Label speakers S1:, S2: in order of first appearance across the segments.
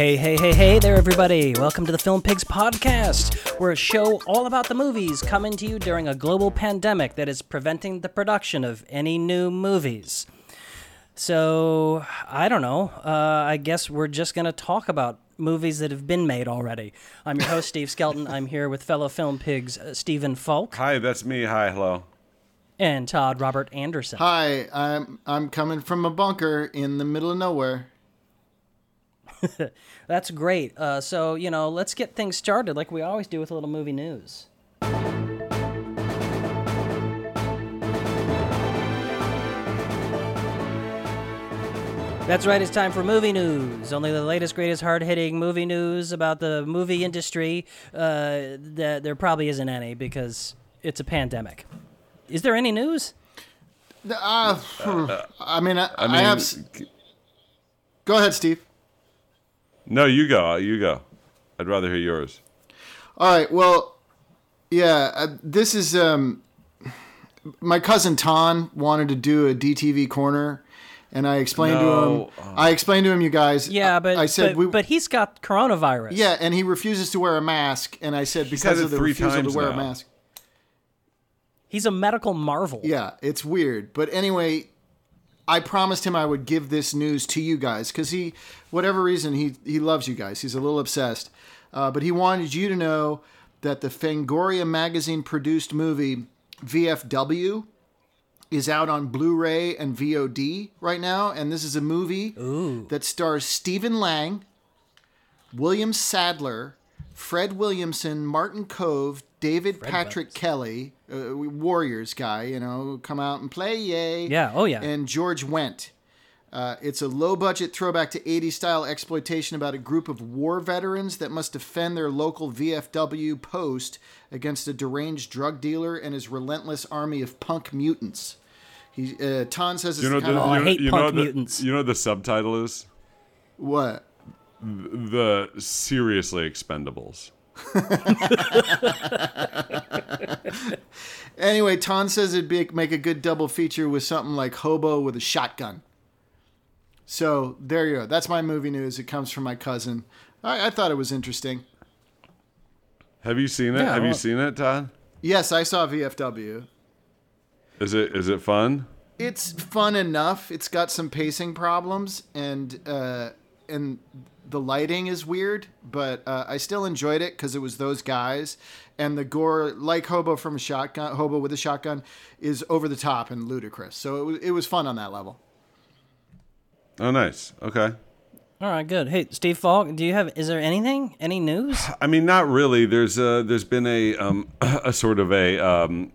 S1: Hey, hey, hey, hey there, everybody. Welcome to the Film Pigs Podcast. We're a show all about the movies coming to you during a global pandemic that is preventing the production of any new movies. So, I don't know. Uh, I guess we're just going to talk about movies that have been made already. I'm your host, Steve Skelton. I'm here with fellow Film Pigs, uh, Stephen Falk
S2: Hi, that's me. Hi, hello.
S1: and Todd Robert Anderson.
S3: Hi, I'm I'm coming from a bunker in the middle of nowhere.
S1: That's great. Uh, so, you know, let's get things started like we always do with a little movie news. That's right, it's time for movie news. Only the latest, greatest, hard hitting movie news about the movie industry. Uh, that there probably isn't any because it's a pandemic. Is there any news?
S3: Uh, I mean, I,
S2: I
S3: I,
S2: mean,
S3: have. Go ahead, Steve.
S2: No, you go. You go. I'd rather hear yours.
S3: All right. Well, yeah. Uh, this is um, my cousin Ton wanted to do a DTV corner, and I explained to
S2: No.
S3: him. I explained to him, you guys.
S1: Yeah, but
S3: I said
S1: but,
S3: we.
S1: but he's got coronavirus.
S3: yeah, and he refuses to wear a mask, and I said because
S2: it
S3: of the
S2: three
S3: refusal to
S2: times
S3: wear a
S2: now.
S3: mask.
S1: he's a medical marvel.
S3: Yeah, it's weird. But anyway, I promised him I would give this news to you guys because he, whatever reason, he he loves you guys. He's a little obsessed. Uh, but he wanted you to know that the Fangoria magazine produced movie VFW is out on Blu-ray and VOD right now, and this is a movie that stars Stephen Lang, William Sadler, Fred Williamson, Martin Kove, David Patrick Kelly, uh, Warriors guy, you know, come out and play, yay.
S1: Yeah, oh yeah.
S3: And George Wendt. Uh, it's a low budget throwback to 80s style exploitation about a group of war veterans that must defend their local VFW post against a deranged drug dealer and his relentless army of punk mutants. He, uh, Ton says it's
S2: You know,
S3: kind
S2: the,
S3: of
S1: I
S2: you,
S1: hate
S2: you
S1: punk
S2: know the,
S1: mutants.
S2: You know what the subtitle is
S3: what?
S2: the seriously expendables.
S3: Anyway, Ton says it'd be, make a good double feature with something like Hobo with a shotgun. So there you go. That's my movie news. It comes from my cousin. I, I thought it was interesting.
S2: Have you seen it?
S1: Yeah,
S2: Have you seen it, Todd?
S3: Yes, I saw VFW.
S2: Is it is it fun?
S3: It's fun enough. It's got some pacing problems, and uh, and the lighting is weird, but uh, I still enjoyed it because it was those guys. And the gore, like Hobo from a shotgun, Hobo with a shotgun, is over the top and ludicrous. So it was, it was fun on that level.
S2: Oh, nice. Okay.
S1: All right, good. Hey, Steve Falk, do you have? Is there anything? Any news?
S2: I mean, not really. There's a, there's been a um, a sort of a um,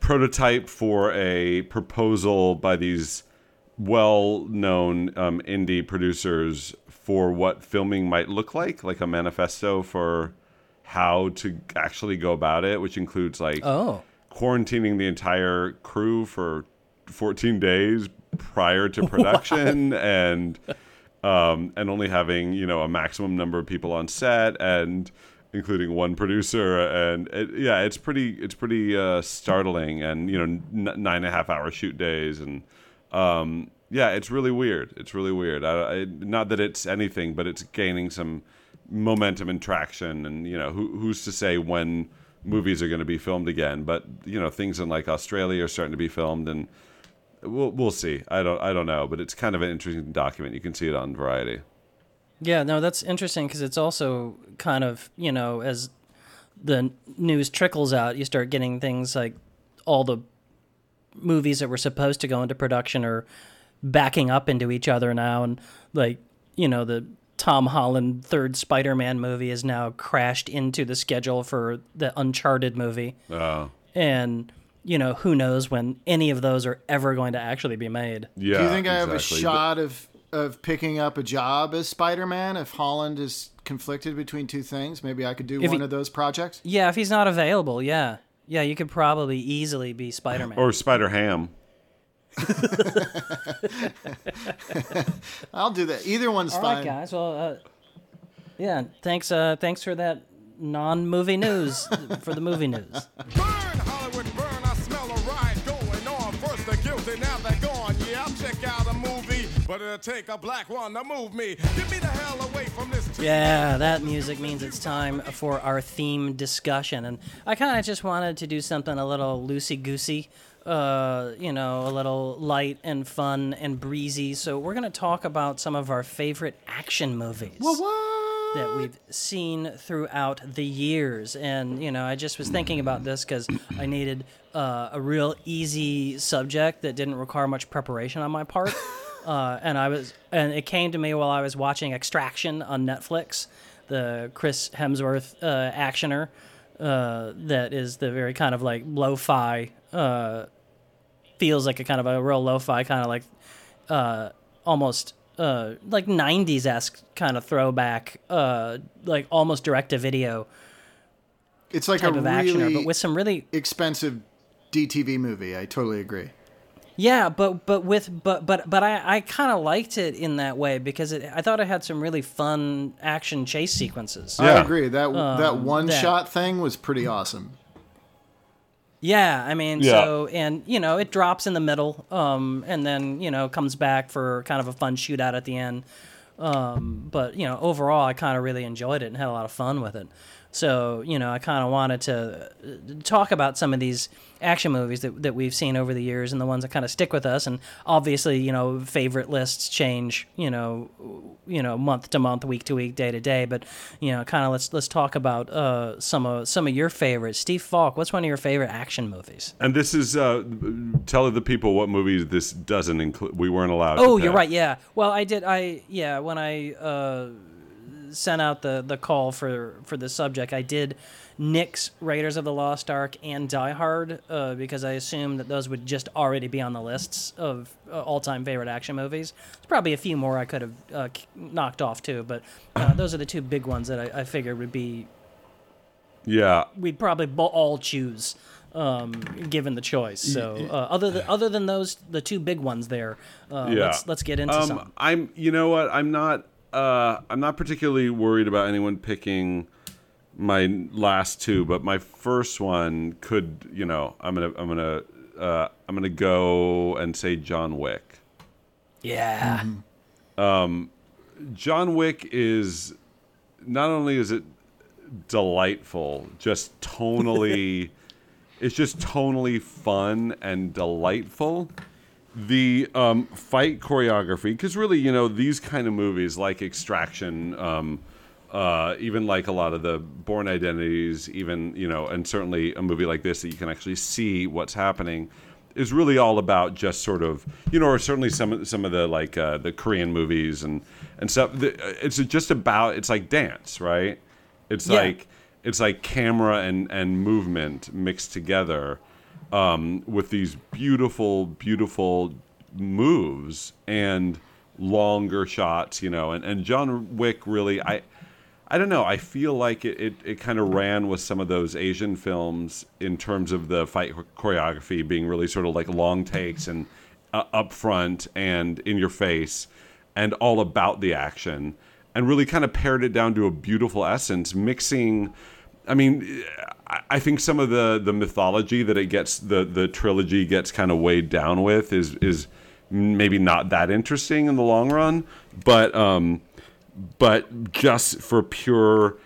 S2: prototype for a proposal by these well-known um, indie producers for what filming might look like, like a manifesto for how to actually go about it, which includes like
S1: Oh,
S2: quarantining the entire crew for 14 days prior to production and um, and only having you know a maximum number of people on set and including one producer. And it, yeah it's pretty it's pretty uh, startling and you know n- nine and a half hour shoot days and um, yeah it's really weird. It's really weird. I, I, not that it's anything but it's gaining some momentum and traction and you know who, who's to say when movies are going to be filmed again but you know things in like australia are starting to be filmed and we'll, we'll see. I don't i don't know but it's kind of an interesting document. You can see it on variety.
S1: Yeah. No, that's interesting because it's also kind of you know as the news trickles out, you start getting things like all the movies that were supposed to go into production are backing up into each other now, and like you know the Tom Holland third Spider-Man movie is now crashed into the schedule for the Uncharted movie.
S2: uh,
S1: and you know who knows when any of those are ever going to actually be made
S2: yeah
S3: Do you think I have a
S2: exactly.
S3: shot of of picking up a job as Spider Man if Holland is conflicted between two things? Maybe I could do
S1: If
S3: one
S1: he-
S3: of those projects.
S1: yeah if he's not available yeah yeah you could probably easily be spider-man
S2: or spider ham
S3: I'll do that. Either one's
S1: all right
S3: fine.
S1: guys well uh, yeah thanks uh thanks for that non-movie news for the movie news
S4: Burn, Hollywood, burn. I smell a riot going on. First the guilty, now they're gone. Yeah, I'll check out a movie but it'll take a black one to move me. Get me the hell away from this.
S1: Yeah, that music means it's time for our theme discussion. And I kind of just wanted to do something a little loosey goosey, uh, you know, a little light and fun and breezy. So we're going to talk about some of our favorite action movies. That we've seen throughout the years. And, you know, I just was thinking about this because I needed uh, a real easy subject that didn't require much preparation on my part. Uh, and I was, and it came to me while I was watching Extraction on Netflix, the Chris Hemsworth uh, actioner, uh, that is the very kind of like lo-fi, uh, feels like a kind of a real lo-fi kind of like, uh, almost uh, like '90s esque kind of throwback, uh, like almost direct to video
S3: It's like
S1: type
S3: a
S1: of actioner,
S3: really
S1: but with some really
S3: expensive DTV movie. I totally agree.
S1: Yeah, but but with but but but I I kind of liked it in that way because it, I thought it had some really fun action chase sequences.
S2: Yeah.
S3: I agree. That that one
S1: Um, that-
S3: shot thing was pretty awesome.
S1: Yeah, I mean,
S2: Yeah.
S1: so and you know it drops in the middle, um, and then you know comes back for kind of a fun shootout at the end. Um, but you know overall, I kind of really enjoyed it and had a lot of fun with it. So you know, I kind of wanted to uh, talk about some of these action movies that, that we've seen over the years and the ones that kind of stick with us. And obviously, you know, favorite lists change, you know, you know, month to month, week to week, day to day. But you know, kind of let's let's talk about uh, some of some of your favorites. Steve Falk, what's one of your favorite action movies?
S2: And this is uh, tell the people what movies this doesn't include. We weren't allowed.
S1: Oh, you're right. Yeah. Well, I did. I yeah. When I uh, sent out the the call for for the subject, I did nix Raiders of the Lost Ark and Die Hard uh, because I assumed that those would just already be on the lists of uh, all time favorite action movies. There's probably a few more I could have uh, knocked off too, but uh, those are the two big ones that I, I figured would be
S2: Yeah,
S1: we'd probably all choose. Um, given the choice, so uh, other than other than those, the two big ones there, uh,
S2: yeah.
S1: let's let's get into
S2: um,
S1: some.
S2: I'm. You know what? I'm not. Uh, I'm not particularly worried about anyone picking my last two, but my first one could. You know, I'm gonna. I'm gonna. Uh, I'm gonna go and say John Wick.
S1: Yeah.
S2: Um, John Wick is not only is it delightful, just tonally, it's just tonally fun and delightful. The um, fight choreography, because really, you know, these kind of movies like Extraction, um, uh, even like a lot of the Bourne Identities, even you know, and certainly a movie like this that you can actually see what's happening, is really all about just sort of you know, or certainly some some of the like uh, the Korean movies and and stuff. It's just about it's like dance, right? It's
S1: Yeah.
S2: like it's like camera and and movement mixed together um, with these beautiful, beautiful moves and longer shots, you know. And, and John Wick really, I, I don't know. I feel like it, it, it kind of ran with some of those Asian films in terms of the fight choreography being really sort of like long takes and uh, up front and in your face and all about the action and really kind of pared it down to a beautiful essence, mixing. I mean, I- think some of the the mythology that it gets the the trilogy gets kind of weighed down with is is maybe not that interesting in the long run, but um, but just for pure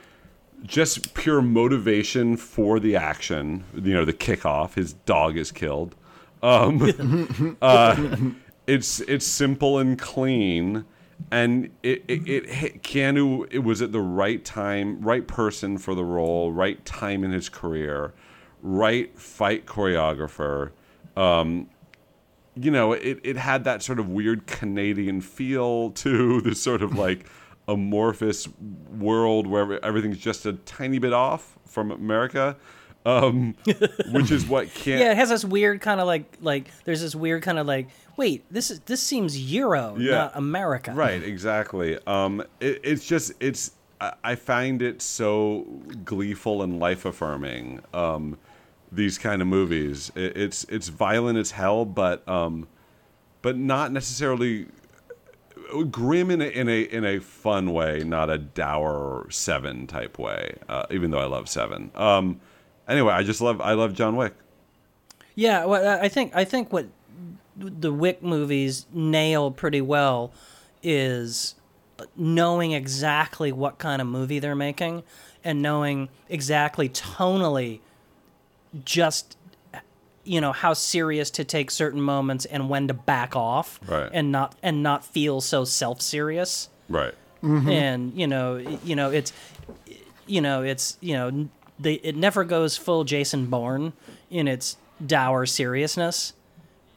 S2: just pure motivation for the action, you know, the kickoff, his dog is killed. Um, uh, it's it's simple and clean, and it it, it hit Keanu. It was at the right time, right person for the role, right time in his career, right fight choreographer. Um, you know, it, it had that sort of weird Canadian feel to this sort of like amorphous world where everything's just a tiny bit off from America, um, which is what can't.
S1: Yeah, it has this weird kind of like like there's this weird kind of like wait this is this seems Euro
S2: Yeah.
S1: not America
S2: Right, exactly. Um, it, it's just it's I I find it so gleeful and life affirming. Um, these kind of movies, it, it's it's violent as hell, but um, but not necessarily grim in a, in a in a fun way, not a dour seven type way. Uh, even though I love seven. Um, anyway, I just love I love John Wick.
S1: Yeah, well, I think I think what the Wick movies nail pretty well is knowing exactly what kind of movie they're making and knowing exactly tonally just you know how serious to take certain moments and when to back off
S2: Right.
S1: and not and not feel so self-serious
S2: Right. Mm-hmm.
S1: and you know you know it's you know it's you know it never goes full Jason Bourne in its dour seriousness.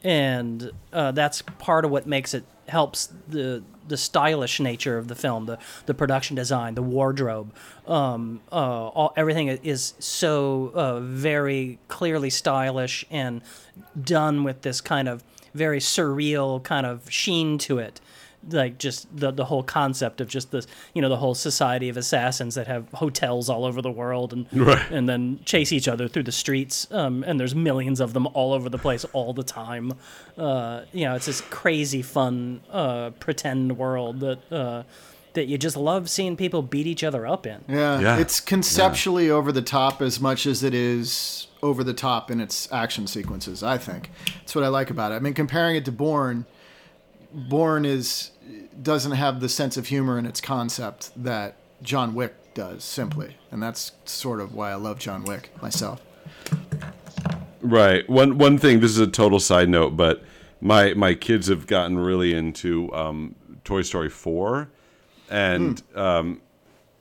S1: And uh, that's part of what makes it helps the the stylish nature of the film the the production design the wardrobe. Um, uh, all, everything is so uh, very clearly stylish and done with this kind of very surreal kind of sheen to it like just the the whole concept of just this you know the whole society of assassins that have hotels all over the world and
S2: Right.
S1: and then chase each other through the streets um, and there's millions of them all over the place all the time uh, you know it's this crazy fun uh, pretend world that uh, that you just love seeing people beat each other up in
S3: Yeah,
S2: Yeah.
S3: it's conceptually over the top as much as it is over the top in its action sequences. I think that's what I like about it. I mean, comparing it to Bourne, Bourne is doesn't have the sense of humor in its concept that John Wick does. Simply, and that's sort of why I love John Wick myself.
S2: Right. One one thing. This is a total side note, but my my kids have gotten really into um, Toy Story four, and um,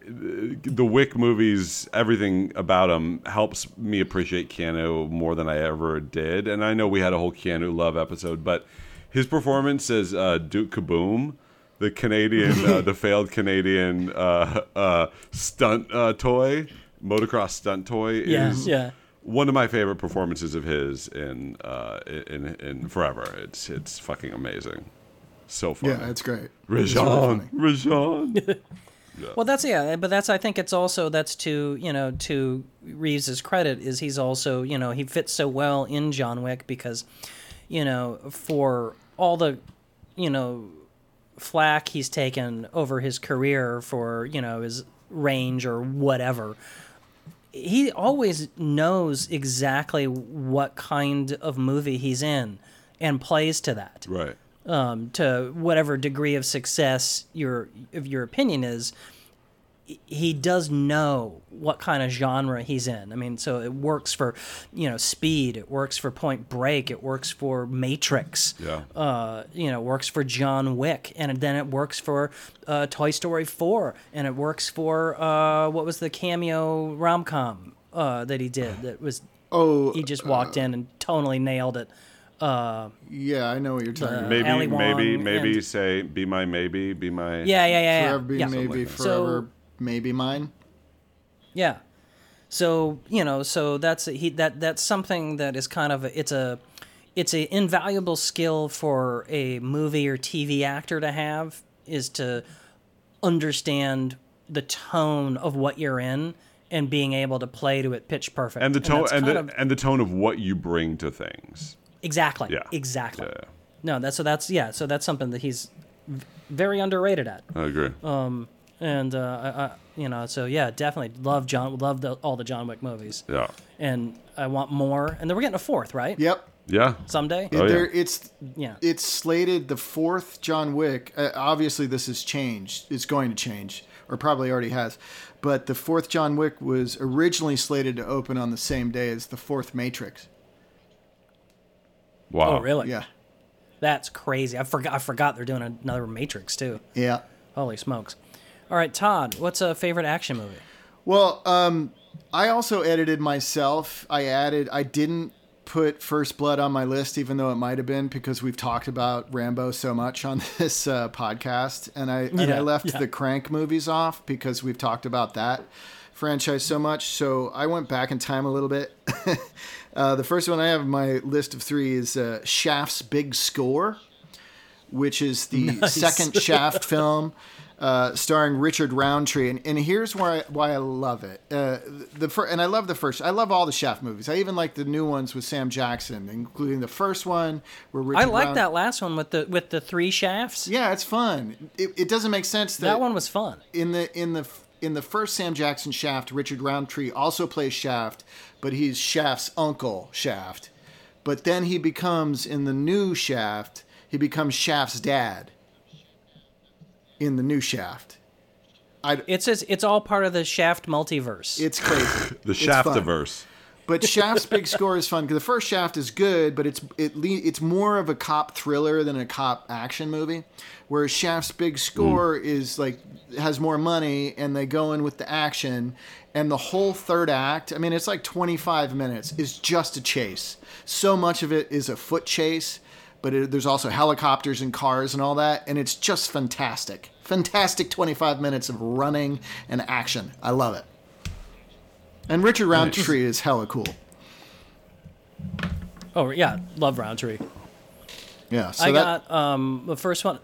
S2: the Wick movies. Everything about them helps me appreciate Keanu more than I ever did. And I know we had a whole Keanu love episode, but his performance as uh, Duke Caboom. The Canadian, uh, the failed Canadian uh, uh, stunt uh, toy, motocross stunt toy,
S1: yeah
S2: is
S1: yeah
S2: one of my favorite performances of his in uh, in in forever. It's it's fucking amazing. So funny.
S3: Yeah, it's great. It's really.
S2: Rajon, Rajon.
S1: Well, that's yeah, but that's I think it's also that's to you know to Reeves's credit is he's also you know he fits so well in John Wick because you know for all the you know flack he's taken over his career for you know his range or whatever he always knows exactly what kind of movie he's in and plays to that
S2: right.
S1: um, to whatever degree of success your of your opinion is, he does know what kind of genre he's in. I mean, so it works for you know Speed, it works for Point Break, it works for Matrix.
S2: Yeah.
S1: Uh, you know, works for John Wick, and then it works for uh, Toy Story Four, and it works for uh, what was the cameo rom com uh, that he did that was
S3: Oh,
S1: he just walked in and totally nailed it. Uh,
S3: yeah, I know what you're talking about.
S2: Maybe
S1: Ali
S2: maybe maybe
S1: and-
S2: say be my maybe be my
S1: yeah, yeah, yeah, yeah.
S3: Forever be
S1: yeah.
S3: maybe
S2: that.
S3: forever,
S1: So-
S3: maybe mine.
S1: Yeah. So you know, so that's a, he that that's something that is kind of a, it's a it's a invaluable skill for a movie or TV actor to have is to understand the tone of what you're in and being able to play to it pitch perfect.
S2: and the tone
S1: that's
S2: and the,
S1: of-
S2: and the tone of what you bring to things.
S1: exactly
S2: Yeah.
S1: exactly.
S2: Yeah,
S1: No, that's so that's yeah, so that's something that he's very underrated at.
S2: I agree.
S1: Oh, And uh, I, I, you know, so yeah, definitely love John love the, all the John Wick movies.
S2: yeah.
S1: and I want more. And then we're getting a fourth, right?
S3: Yep.
S2: Yeah.
S1: Someday.
S2: Oh, yeah.
S3: there, it's
S1: Yeah.
S3: it's slated the fourth John Wick. Uh, obviously, this has changed. It's going to change, or probably already has. But the fourth John Wick was originally slated to open on the same day as the fourth Matrix.
S2: Wow.
S1: Oh, really?
S3: Yeah,
S1: That's crazy. I forgot. I forgot they're doing another Matrix too.
S3: yeah.
S1: Holy smokes! All right, Todd, what's a favorite action movie?
S3: Well, um, I also edited myself. I added. I didn't put First Blood on my list, even though it might have been because we've talked about Rambo so much on this uh, podcast, and I and I left
S1: yeah.
S3: the Crank movies off because we've talked about that franchise so much. So I went back in time a little bit. uh, the first one I have on my list of three is uh, Shaft's Big Score, which is the second Shaft film. Uh, starring Richard Roundtree, and, and here's why why I love it. Uh, the fir- and I love the first. I love all the Shaft movies. I even like the new ones with Sam Jackson, including the first one where Richard
S1: I like
S3: Round-
S1: that last one with the with the three shafts.
S3: Yeah, it's fun. It, it doesn't make sense that,
S1: that one was fun.
S3: in the in the in the first Sam Jackson Shaft, Richard Roundtree also plays Shaft, but he's Shaft's uncle Shaft. But then he becomes in the new Shaft. He becomes Shaft's dad. In the new Shaft, I,
S1: It's it's, it's all part of the Shaft multiverse.
S3: it's crazy.
S2: The
S3: It's fun.
S2: Shaftiverse.
S3: But Shaft's big score is fun because the first Shaft is good, but it's it le- it's more of a cop thriller than a cop action movie. Whereas Shaft's big hmm. score is like has more money, and they go in with the action, and the whole third act. I mean, it's like 25 minutes is just a chase. So much of it is a foot chase, but it, there's also helicopters and cars and all that, and it's just fantastic. Fantastic 25 minutes of running and action. I love it. And Richard Roundtree is hella cool.
S1: oh yeah, love Roundtree.
S3: Yeah, so
S1: I
S3: that,
S1: got um the first one.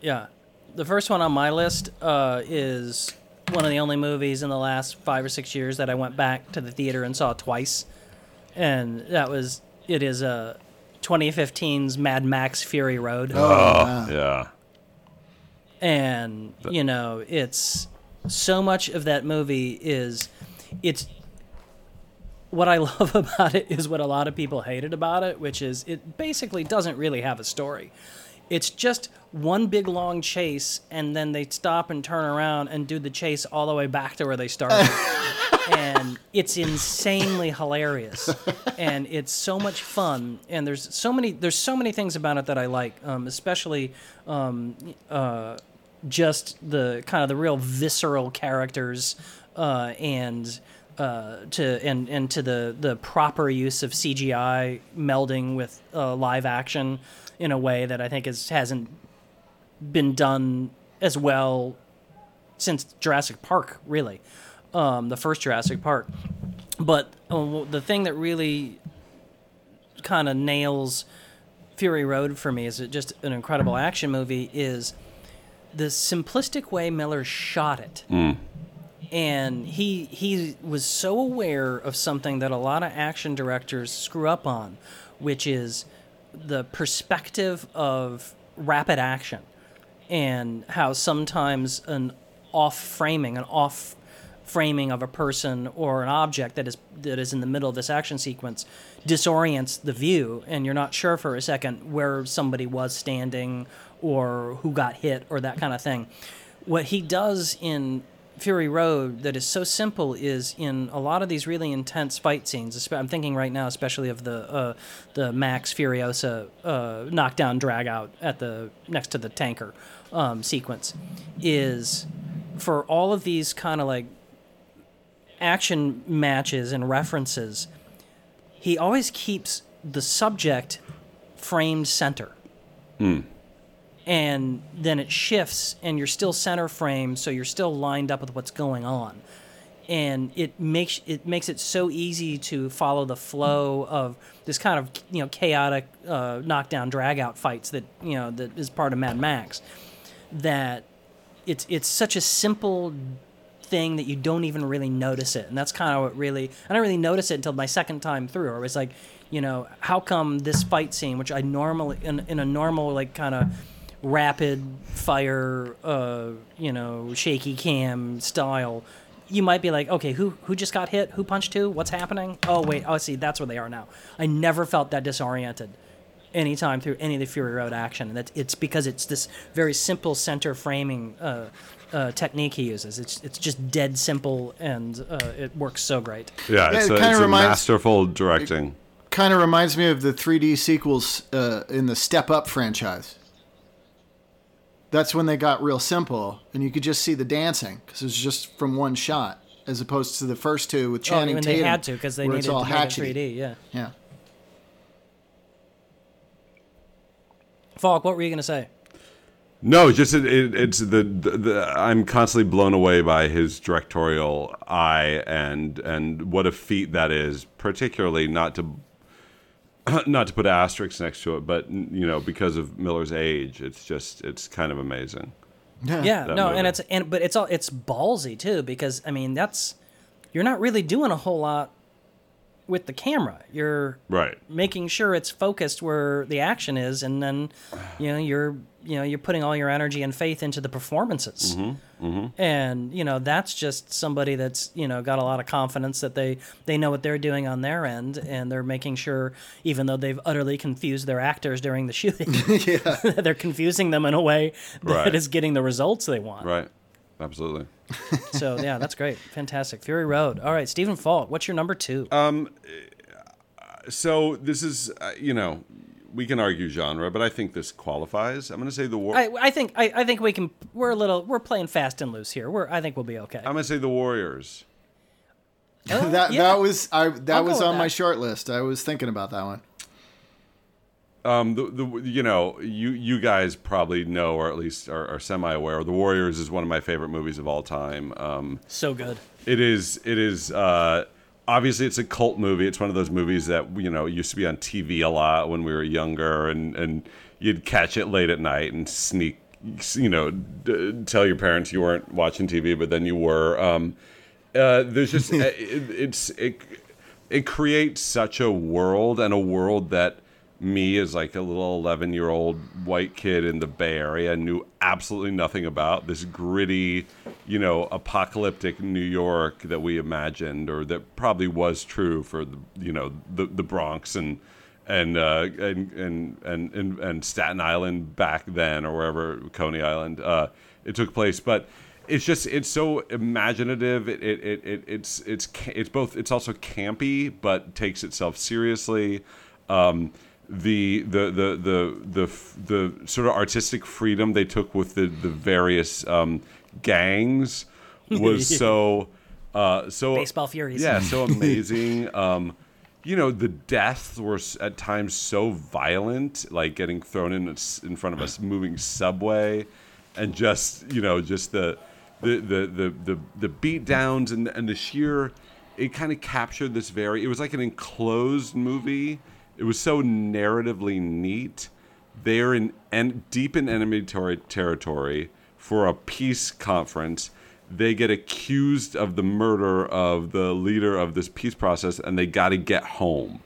S1: Yeah, the first one on my list uh, is one of the only movies in the last five or six years that I went back to the theater and saw twice, and that was it is uh, 2015's Mad Max Fury Road.
S2: Oh, oh yeah.
S1: and you know it's so much of that movie is it's what i love about it is what a lot of people hated about it which is it basically doesn't really have a story it's just one big long chase and then they stop and turn around and do the chase all the way back to where they started and it's insanely hilarious. And it's so much fun. And there's so many there's so many things about it that i like um, especially um, uh, just the kind of the real visceral characters uh, and uh, to and and to the the proper use of CGI melding with uh, live action in a way that I think is hasn't been done as well since Jurassic Park, really, um, the first Jurassic Park. But uh, the thing that really kind of nails Fury Road for me is it just an incredible action movie is the simplistic way Miller shot it. And he he was so aware of something that a lot of action directors screw up on, which is the perspective of rapid action and how sometimes an off framing, an off framing of a person or an object that is that is in the middle of this action sequence disorients the view and you're not sure for a second where somebody was standing or who got hit or that kind of thing. What he does in Fury Road that is so simple is in a lot of these really intense fight scenes. I'm thinking right now, especially of the uh, the Max Furiosa uh, knockdown drag out at the next to the tanker um, sequence, is for all of these kind of like action matches and references. He always keeps the subject framed center and then it shifts and you're still center frame so you're still lined up with what's going on and it makes it makes it so easy to follow the flow of this kind of you know chaotic uh, knockdown drag out fights that you know that is part of Mad Max that it's it's such a simple thing that you don't even really notice it. And that's kind of what really I don't really notice it until my second time through or it's like you know how come this fight scene which I normally in, in a normal like kind of rapid fire uh you know shaky cam style you might be like okay who who just got hit? Who punched who? What's happening? Oh wait oh see that's where they are now. I never felt that disoriented anytime through any of the Fury Road action. And that it's because it's this very simple center framing uh, uh, technique he uses. It's it's just dead simple and uh, it works so great.
S2: Yeah, it's,
S3: it
S2: a,
S3: kinda
S2: it's a masterful directing.
S3: kind of reminds me of the 3D sequels uh, in the Step Up franchise. That's when they got real simple, and you could just see the dancing because it was just from one shot, as opposed to the first two with
S1: Oh,
S3: Channing
S1: and
S3: Tatum.
S1: they had to because they needed
S3: it's all
S1: to make it 3D. Yeah.
S3: Yeah.
S1: Falk, what were you gonna say?
S2: No, just it, it, it's the, the, the I'm constantly blown away by his directorial eye and and what a feat that is. Particularly not to not to put asterisks next to it, but you know because of Miller's age, it's just it's kind of amazing.
S1: Yeah,
S2: that
S1: no,
S2: movie.
S1: and it's and but it's all it's ballsy too because I mean that's you're not really doing a whole lot with the camera. You're
S2: Right.
S1: making sure it's focused where the action is, and then you know you're you know you're putting all your energy and faith into the performances. And you know that's just somebody that's you know got a lot of confidence that they they know what they're doing on their end and they're making sure even though they've utterly confused their actors during the shooting they're confusing them in a way that
S2: Right.
S1: is getting the results they want.
S2: Right. Absolutely.
S1: so yeah that's great. Fantastic. Fury road. All right stephen falk what's your number two?
S2: Um So this is, uh, you know, we can argue genre, but I think this qualifies. I'm going to say the war.
S1: I, I think I, I think we can we're a little we're playing fast and loose here we're i think we'll be okay
S2: I'm going to say the Warriors.
S3: that
S1: yeah.
S3: that was I that
S1: I'll
S3: was
S1: with
S3: on my short list. I was thinking about that one.
S2: Um, the, the you know you you guys probably know or at least are, are semi aware. The Warriors is one of my favorite movies of all time. Um,
S1: so good
S2: It is. It is. Uh, obviously, it's a cult movie. It's one of those movies that you know used to be on TV a lot when we were younger, and and you'd catch it late at night and sneak, you know, d- tell your parents you weren't watching TV, but then you were. Um, uh, there's just it, it's it it creates such a world and a world that me as like a little 11 year old white kid in the bay area knew absolutely nothing about this gritty you know apocalyptic new york that we imagined or that probably was true for the you know the, the bronx and and, uh, and, and and and and Staten Island back then, or wherever Coney Island uh, it took place. But it's just it's so imaginative. It, it, it, it it's it's it's both it's also campy, but takes itself seriously. Um, the, the the the the the sort of artistic freedom they took with the the various um, gangs was so uh, so
S1: Baseball Furies.
S2: Yeah, so amazing. um, you know, the deaths were at times so violent, like getting thrown in in front of a s- moving subway, and just you know, just the the the the the, the beat downs and and the sheer. It kind of captured this very. It was like an enclosed movie. It was so narratively neat. They're in and deep in enemy ter- territory for a peace conference they get accused of the murder of the leader of this peace process and they got to get home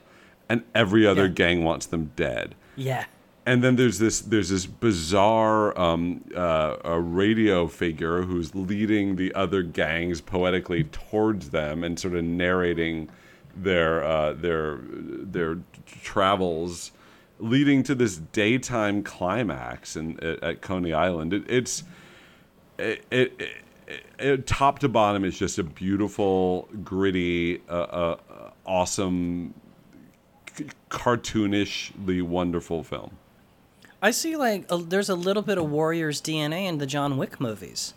S2: and every other
S1: Yeah.
S2: gang wants them dead
S1: yeah
S2: and then there's this there's this bizarre um, uh, a radio figure who's leading the other gangs poetically towards them and sort of narrating their uh, their their travels, leading to this daytime climax in, at, at Coney Island. It, it's it, it, it, it, top to bottom is just a beautiful, gritty, uh, uh, awesome, c- cartoonishly wonderful film.
S1: I see like a, there's a little bit of Warriors DNA in the John Wick movies.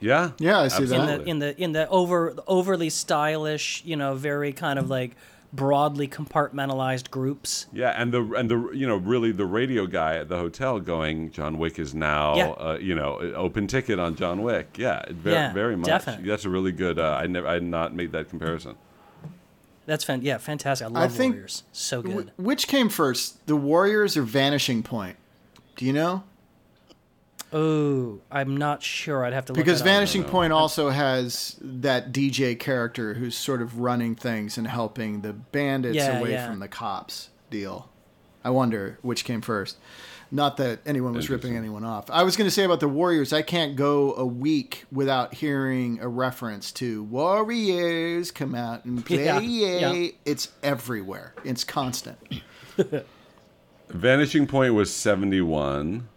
S2: Yeah,
S3: Yeah, I see that.
S1: In
S2: absolutely.
S1: the in the in the over overly stylish, you know, very kind of like broadly compartmentalized groups.
S2: Yeah, and the and the you know really the radio guy at the hotel going John Wick is now
S1: Yeah.
S2: uh, you know open ticket on John Wick. Yeah, very,
S1: Yeah,
S2: very much.
S1: definitely.
S2: That's a really good. Uh, I never I had not made that comparison.
S1: That's fan- yeah, fantastic. I love
S3: think-
S1: Warriors. So
S3: Wh-
S1: good.
S3: Which came first, the Warriors or Vanishing Point? Do you know?
S1: Oh, I'm not sure. I'd have to look
S3: Because
S1: it up.
S3: Vanishing Point also has that DJ character who's sort of running things and helping the bandits
S1: Yeah,
S3: away
S1: yeah.
S3: from the cops deal. I wonder which came first. Not that anyone was ripping anyone off. I was going to say about the Warriors, I can't go a week without hearing a reference to Warriors come out and play.
S1: Yeah, yeah.
S3: It's everywhere. It's constant.
S2: Vanishing Point was seventy one,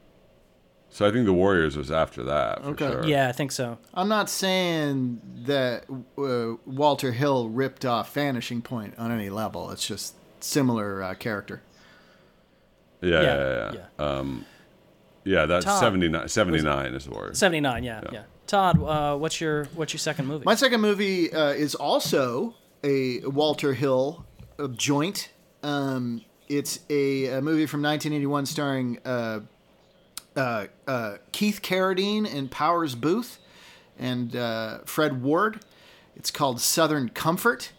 S2: so I think the Warriors was after that. For
S3: Okay.
S2: sure.
S1: Yeah, I think so.
S3: I'm not saying that uh, Walter Hill ripped off Vanishing Point on any level. It's just similar uh, character.
S2: yeah,
S1: Yeah,
S2: yeah, yeah.
S1: yeah.
S2: Um, yeah, that's
S1: Tom,
S2: 79, 79 is the Warriors.
S1: 79, yeah, yeah. Todd, uh, what's your what's your second movie?
S3: My second movie uh, is also a Walter Hill uh, joint. Um, it's a, a movie from 1981 starring uh, uh, Keith Carradine and Powers Boothe and uh, Fred Ward. It's called Southern Comfort.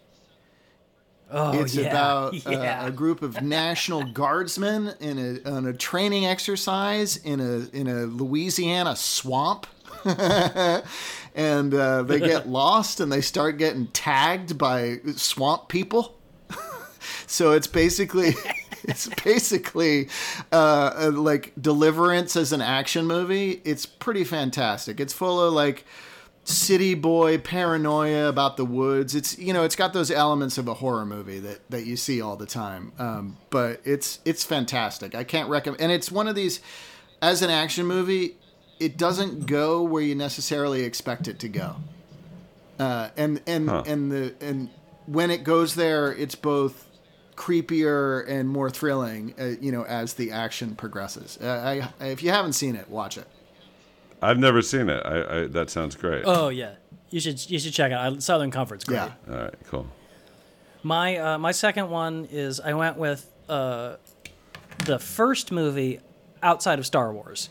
S1: oh,
S3: it's
S1: yeah.
S3: about uh,
S1: yeah.
S3: a group of National Guardsmen in a on a training exercise in a in a Louisiana swamp. and uh, they get lost and they start getting tagged by swamp people. so it's basically it's basically uh, uh, like Deliverance as an action movie. It's pretty fantastic. It's full of like city boy paranoia about the woods. It's you know it's got those elements of a horror movie that that you see all the time. Um, but it's it's fantastic. I can't recommend. And it's one of these as an action movie. It doesn't go where you necessarily expect it to go. Uh, and and and the and when it goes there, it's both creepier and more thrilling. Uh, you know, as the action progresses. Uh, I, if you haven't seen it, watch it.
S2: I've never seen it. I, I that sounds great.
S1: Oh yeah, you should you should check it out. Southern Comfort's great.
S3: Yeah.
S2: All right, cool.
S1: My uh, my second one is I went with uh, the first movie outside of Star Wars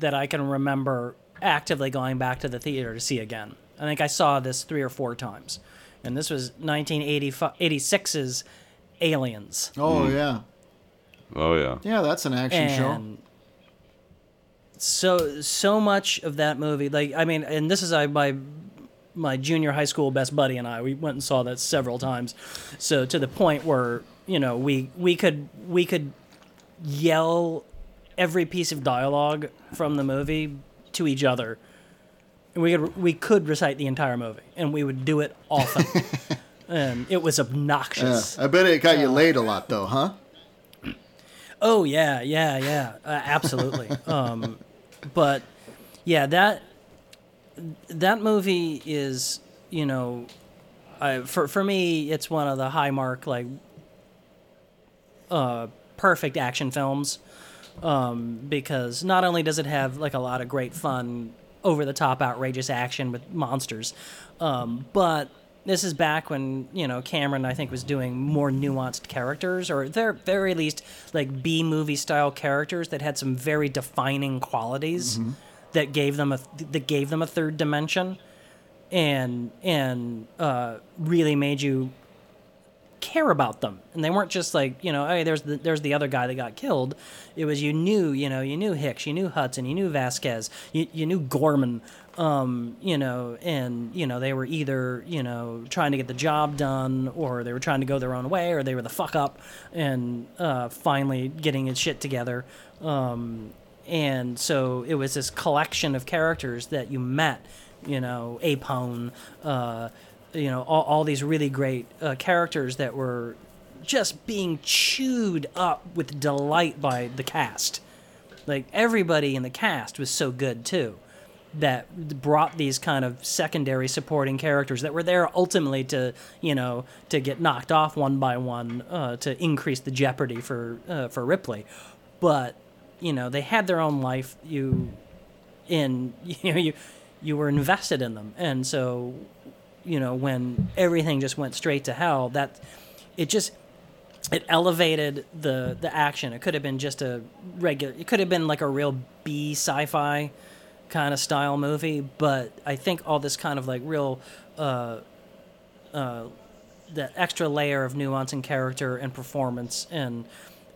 S1: that I can remember actively going back to the theater to see again. I think I saw this three or four times, and this was 1986's Aliens.
S3: Oh hmm. yeah,
S2: Oh yeah.
S3: yeah. That's an action show.
S1: so so much of that movie like i mean and this is I, my my junior high school best buddy and i we went and saw that several times so to the point where you know we we could we could yell every piece of dialogue from the movie to each other and we could we could recite the entire movie and we would do it often and it was
S3: Yeah.
S1: obnoxious
S3: I bet it got you laid a lot though, huh?
S1: Oh yeah, yeah, yeah, uh, absolutely. um, but yeah, that that movie is you know, I, for for me, it's one of the high mark like uh, perfect action films um, because not only does it have like a lot of great fun, over the top, outrageous action with monsters, um, but this is back when you know Cameron I think was doing more nuanced characters, or they're very least like B movie style characters that had some very defining qualities that gave them a that gave them a third dimension, and and uh, really made you care about them. And they weren't just like you know hey there's the there's the other guy that got killed. It was you knew you know you knew hicks you knew hudson you knew vasquez you, you knew gorman um you know and you know they were either you know trying to get the job done or they were trying to go their own way or they were the fuck up and uh finally getting his shit together. Um and so it was this collection of characters that you met you know apone uh you know all, all these really great uh, characters that were just being chewed up with delight by the cast. Like everybody in the cast was so good too that brought these kind of secondary supporting characters that were there ultimately to you know to get knocked off one by one uh, to increase the jeopardy for uh, for Ripley. But you know they had their own life. You in you know you you were invested in them. And so you know when everything just went straight to hell that it just it elevated the the action. It could have been just a regular it could have been like a real b sci-fi kind of style movie but i think all this kind of like real uh uh that extra layer of nuance and character and performance and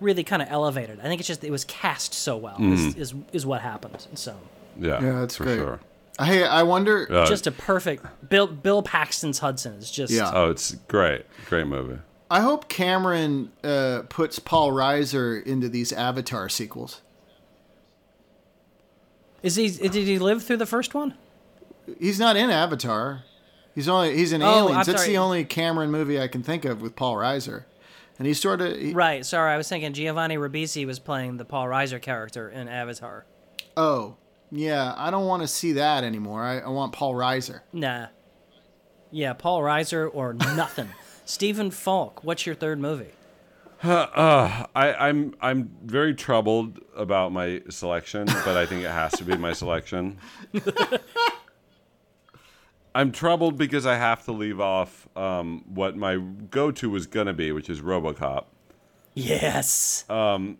S1: really kind of elevated i think it's just it was cast so well is, is is what happened so
S2: Yeah,
S3: Yeah, that's
S2: for
S3: great.
S2: sure.
S3: Hey, I wonder.
S2: Uh,
S1: just a perfect bill bill paxton's hudson is just
S3: Yeah.
S2: oh, it's great, great movie.
S3: I hope Cameron uh, puts Paul Reiser into these Avatar sequels.
S1: Is he? Did he live through the first one?
S3: He's not in Avatar. He's only he's in
S1: Oh, I'm
S3: Aliens. That's
S1: sorry.
S3: the only Cameron movie I can think of with Paul Reiser, and he's sort of he,
S1: Right. Sorry, I was thinking Giovanni Ribisi was playing the Paul Reiser character in Avatar.
S3: oh yeah. I don't want to see that anymore. I, I want Paul Reiser.
S1: Nah. Yeah, Paul Reiser or nothing. Stephen Falk. What's your third movie?
S2: I, I'm I'm very troubled about my selection, but I think it has to be my selection. I'm troubled because I have to leave off um, what my go-to was gonna be, which is RoboCop,
S1: Yes.
S2: Um,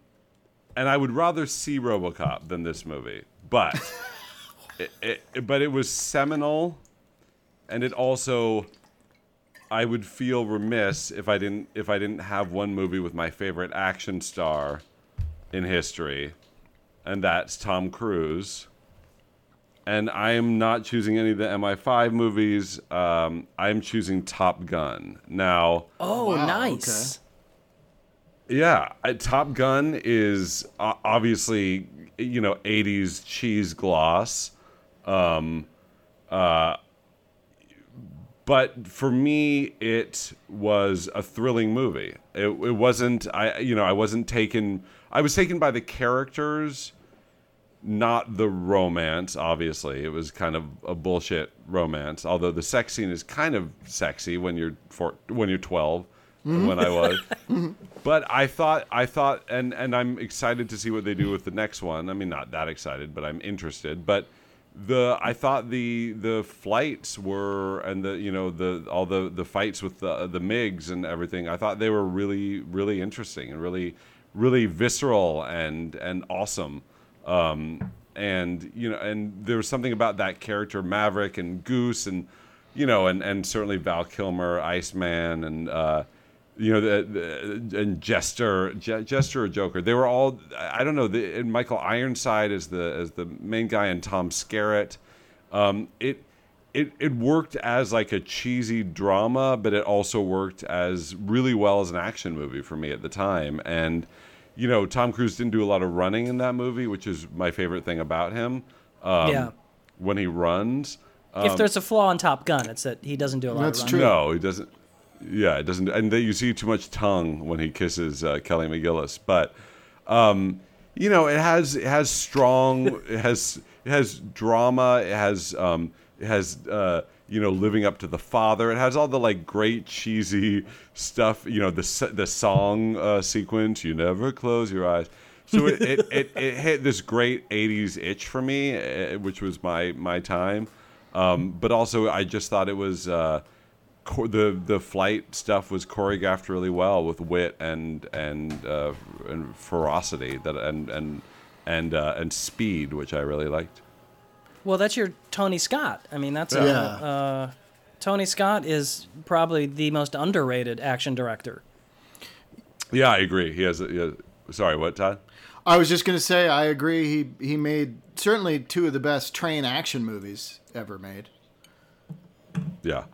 S2: and I would rather see RoboCop than this movie. But, it, it, but it was seminal, and it also I would feel remiss if I didn't if I didn't have one movie with my favorite action star in history, and that's Tom Cruise. And I am not choosing any of the MI5 movies. Um, I'm choosing Top Gun. Now,
S1: oh,
S3: Wow,
S1: nice.
S2: Yeah, uh, Top Gun is uh, obviously you know 80s cheese gloss. Um, uh, but for me, it was a thrilling movie. It, it wasn't. I you know I wasn't taken. I was taken by the characters, not the romance. Obviously, it was kind of a bullshit romance. Although the sex scene is kind of sexy when you're four, when you're twelve. Mm-hmm. When I was, mm-hmm. but I thought I thought, and and I'm excited to see what they do with the next one. I mean, not that excited, but I'm interested. But the I thought the the flights were and the you know the all the the fights with the the MIGs and everything. I thought they were really really interesting and really really visceral and and awesome. Um, and you know, and there was something about that character Maverick and Goose and you know, and and certainly Val Kilmer, Iceman, and uh, you know, the, the and Jester, Je- Jester or Joker. They were all I don't know. The, and Michael Ironside as the as the main guy, and Tom Skerritt. Um, it it it worked as like a cheesy drama, but it also worked as really well as an action movie for me at the time. And you know, Tom Cruise didn't do a lot of running in that movie, which is my favorite thing about him. Um,
S1: Yeah.
S2: When he runs,
S1: if there's a flaw in Top Gun, it's that he doesn't do a lot
S3: That's
S1: of
S3: true.
S1: running.
S2: no, he doesn't. Yeah, it doesn't. And that you see too much tongue when he kisses uh, Kelly McGillis. But um, you know, it has it has strong. it has it has drama. It has um, it has uh, you know living up to the father. It has all the like great cheesy stuff. You know the the song uh, sequence. You never close your eyes. So it, it, it, it hit this great '80s itch for me, uh, which was my my time. Um, but also, I just thought it was uh, cho- the the flight stuff was choreographed really well with wit and and uh, and ferocity that and and and uh, and speed, which I really liked.
S1: Well, that's your Tony Scott. I mean, that's
S3: Yeah.
S1: uh, uh, Tony Scott is probably the most underrated action director.
S2: Yeah, I agree. He has. He has sorry, what Todd?
S3: I was just gonna say I agree. He he made certainly two of the best train action movies ever made.
S2: Yeah,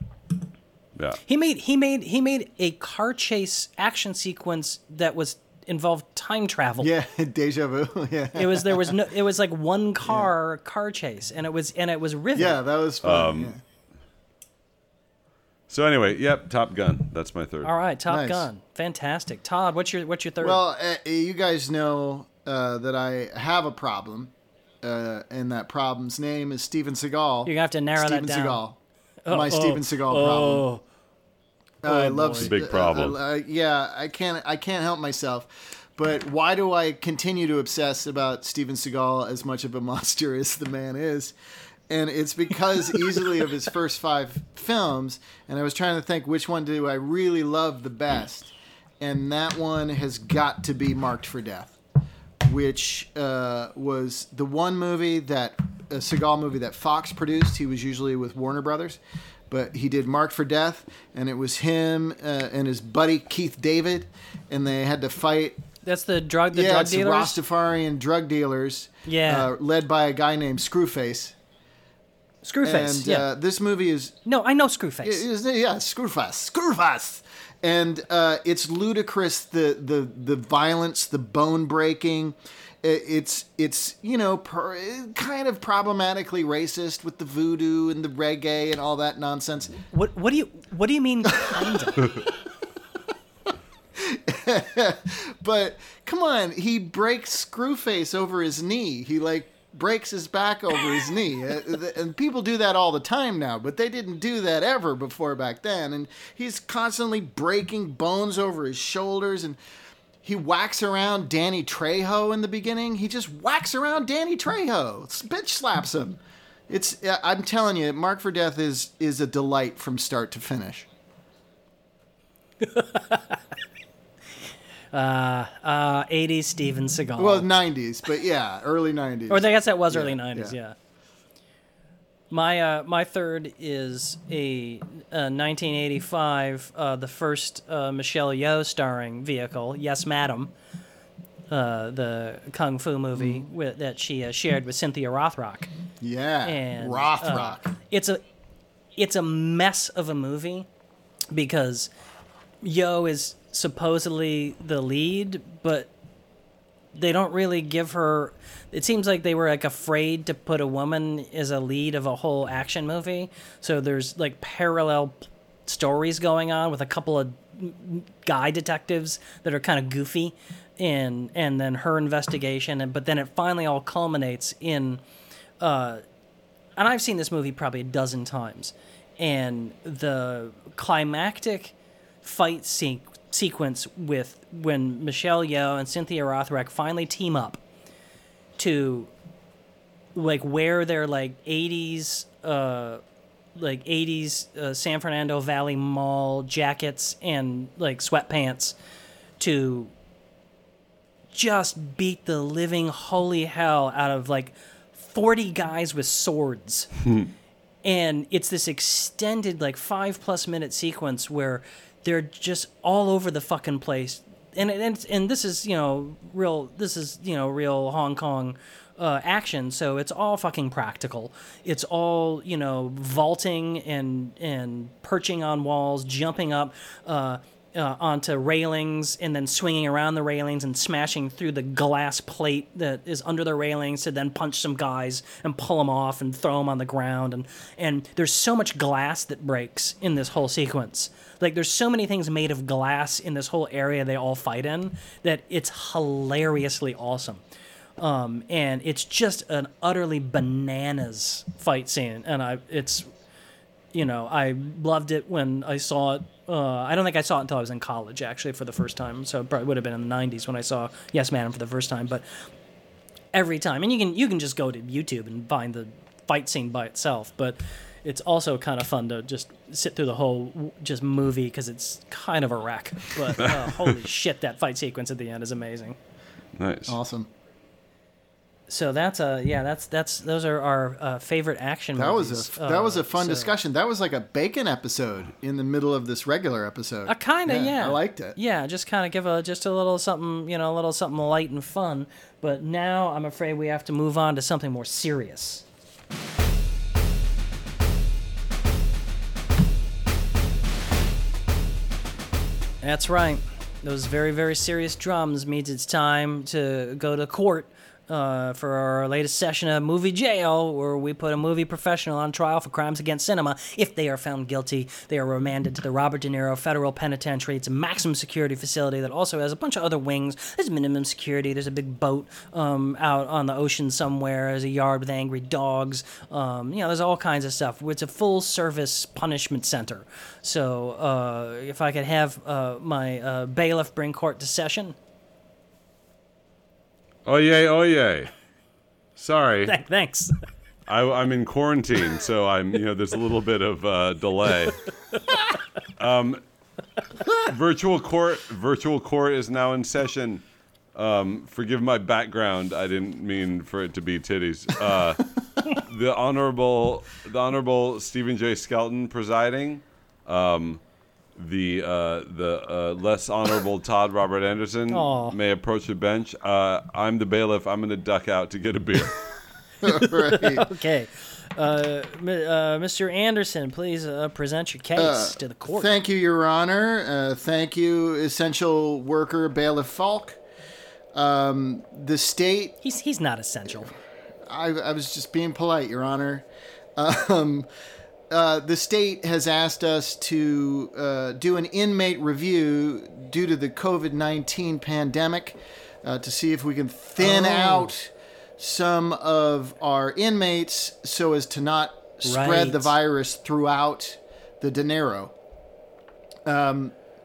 S2: yeah.
S1: He made he made he made a car chase action sequence that was involved time travel.
S3: Yeah, deja vu. Yeah,
S1: It was there was no it was like one car car chase and it was and it was riveting.
S3: yeah, that was fun.
S2: Um,
S3: yeah.
S2: So anyway, yep, Top Gun. That's my third.
S1: All right, Top
S3: Nice.
S1: Gun, fantastic. Todd, what's your what's your third?
S3: Well, uh, you guys know uh, that I have a problem, uh, and that problem's name is Steven Seagal.
S1: You're gonna have to narrow
S3: Steven
S1: that down.
S3: Seagal. My Steven Seagal problem. I love
S2: boy. Big problem.
S3: uh, uh, yeah, I can't. I can't help myself. But why do I continue to obsess about Steven Seagal as much of a monster as the man is? And it's because easily of his first five films, and I was trying to think which one do I really love the best, and that one has got to be Marked for Death, which uh, was the one movie that a Seagal movie that Fox produced. He was usually with Warner Brothers, but he did Marked for Death, and it was him uh, and his buddy Keith David, and they had to fight
S1: That's the drug the
S3: yeah,
S1: drug
S3: it's
S1: dealers.
S3: Rastafarian drug dealers.
S1: Yeah.
S3: uh, led by a guy named Screwface.
S1: Screwface.
S3: And
S1: yeah.
S3: uh, this movie is,
S1: no, I know Screwface.
S3: is yeah, Screwface, Screwface, and uh, it's ludicrous. The the the violence, the bone breaking. It's it's you know per, kind of problematically racist with the voodoo and the reggae and all that nonsense.
S1: what what do you what do you mean kind of?
S3: But come on, he breaks Screwface over his knee. He like breaks his back over his knee, Uh, and people do that all the time now. But they didn't do that ever before back then. And he's constantly breaking bones over his shoulders, and he whacks around Danny Trejo in the beginning. He just whacks around Danny Trejo, bitch slaps him. It's uh, I'm telling you, Marked for Death is is a delight from start to finish.
S1: Uh, 80s Steven Seagal.
S3: Well, 90s, but yeah, early 90s.
S1: or I guess that was
S3: Yeah,
S1: early 90s,
S3: yeah.
S1: yeah. My uh, my third is a, uh 1985, uh, the first uh, Michelle Yeoh starring vehicle, Yes Madam, uh, the kung fu movie
S3: Mm-hmm.
S1: with, that she uh, shared with Cynthia Rothrock.
S3: Yeah,
S1: and
S3: Rothrock.
S1: uh, it's a it's a mess of a movie because Yeoh is supposedly the lead, but they don't really give her. It seems like they were like afraid to put a woman as a lead of a whole action movie. So there's like parallel stories going on with a couple of guy detectives that are kind of goofy, and and then her investigation, and but then it finally all culminates in. Uh, and I've seen this movie probably a dozen times, and the climactic fight se- sequence with when Michelle Yeoh and Cynthia Rothrock finally team up to like wear their like 80s uh like 80s uh, San Fernando Valley Mall jackets and like sweatpants to just beat the living holy hell out of like 40 guys with swords. and it's this extended like 5 plus minute sequence where they're just all over the fucking place. And and and this is, you know, real this is, you know, real Hong Kong uh, action, so it's all fucking practical. It's all you know, vaulting and and perching on walls, jumping up uh, uh, onto railings, and then swinging around the railings and smashing through the glass plate that is under the railings to then punch some guys and pull them off and throw them on the ground. And and there's so much glass that breaks in this whole sequence. Like there's so many things made of glass in this whole area they all fight in that it's hilariously awesome. Um, and it's just an utterly bananas fight scene, and I it's you know I loved it when I saw it. Uh, I don't think I saw it until I was in college actually for the first time, so it probably would have been in the '90s when I saw Yes Man for the first time. But every time, and you can you can just go to YouTube and find the fight scene by itself, but it's also kind of fun to just sit through the whole just movie because it's kind of a wreck. But uh, holy shit, that fight sequence at the end is amazing.
S2: Nice.
S3: Awesome.
S1: So that's a yeah. That's that's those are our uh, favorite action.
S3: That was
S1: movies.
S3: a that was
S1: Uh,
S3: a fun
S1: so-
S3: discussion. That was like a bacon episode in the middle of this regular episode.
S1: A kind of yeah,
S3: I liked it.
S1: Yeah, just kind of give a just a little something you know a little something light and fun. But now I'm afraid we have to move on to something more serious. That's right. Those very, very serious drums means it's time to go to court uh, for our latest session of Movie Jail, where we put a movie professional on trial for crimes against cinema. If they are found guilty, they are remanded to the Robert De Niro Federal Penitentiary. It's a maximum security facility that also has a bunch of other wings. There's minimum security. There's a big boat um, out on the ocean somewhere. There's a yard with angry dogs. Um, you know, there's all kinds of stuff. It's a full service punishment center. So uh, if I could have uh, my uh, bailiff bring court to session.
S2: Oye, oye. Sorry,
S1: Th- Thanks.
S2: I, I'm in quarantine, so I'm you know there's a little bit of uh, delay. Um, virtual court, virtual court is now in session. Um, forgive my background. I didn't mean for it to be titties. Uh, the honorable, the honorable Stephen J. Skelton presiding. Um, the uh, the uh, less honorable Todd Robert Anderson
S1: Aw.
S2: may approach the bench. Uh, I'm the bailiff. I'm going to duck out to get a beer.
S3: right.
S1: Okay. Uh, M- uh, Mr. Anderson, please uh, present your case to the court.
S3: Thank you, Your Honor. Uh, thank you, essential worker Bailiff Falk. Um, the state
S1: he's he's not essential.
S3: I, I was just being polite, Your Honor. Um, uh, the state has asked us to uh, do an inmate review due to the COVID 19 pandemic uh, to see if we can thin
S1: Oh.
S3: out some of our inmates so as to not spread the virus throughout the De Niro.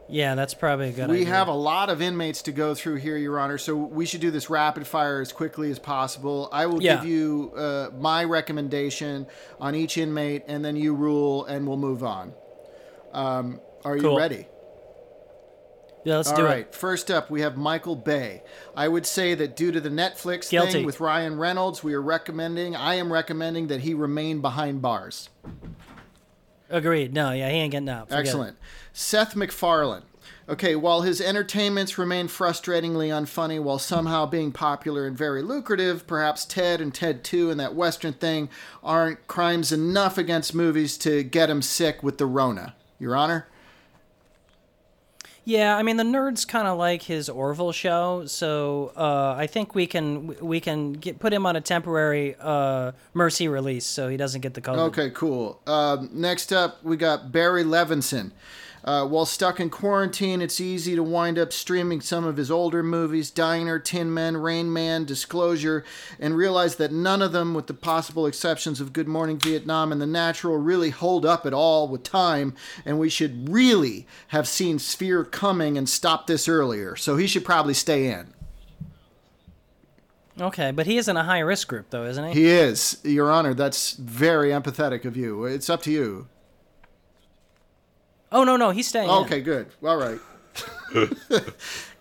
S1: Yeah, that's probably a good
S3: We
S1: idea.
S3: have a lot of inmates to go through here, Your Honor, so we should do this rapid fire as quickly as possible. I will
S1: Yeah.
S3: give you uh, my recommendation on each inmate, and then you rule, and we'll move on. Um, are
S1: Cool.
S3: you ready?
S1: yeah, let's
S3: All
S1: do
S3: right.
S1: it.
S3: First up, we have Michael Bay. I would say that due to the Netflix
S1: Guilty.
S3: thing with Ryan Reynolds, we are recommending. I am recommending that he remain behind bars.
S1: Agreed. No, yeah, he ain't getting out. Forget it.
S3: Excellent. Seth MacFarlane. Okay, while his entertainments remain frustratingly unfunny while somehow being popular and very lucrative, perhaps Ted and Ted 2 and that Western thing aren't crimes enough against movies to get him sick with the Rona. Your Honor?
S1: Yeah, I mean the nerds kind of like his Orville show, so uh, I think we can we can get, put him on a temporary uh, mercy release so he doesn't get the COVID.
S3: Okay, cool. Um, next up, we got Barry Levinson. Uh, while stuck in quarantine, it's easy to wind up streaming some of his older movies Diner, Tin Men, Rain Man, Disclosure, and realize that none of them, with the possible exceptions of Good Morning Vietnam and The Natural, really hold up at all with time, and we should really have seen Sphere coming and stopped this earlier. So he should probably stay in.
S1: Okay, but he is in a high risk group though, isn't he?
S3: He is, Your Honor. That's very empathetic of you. It's up to you.
S1: Oh no, no, he's staying. in.
S3: Okay, good. All right.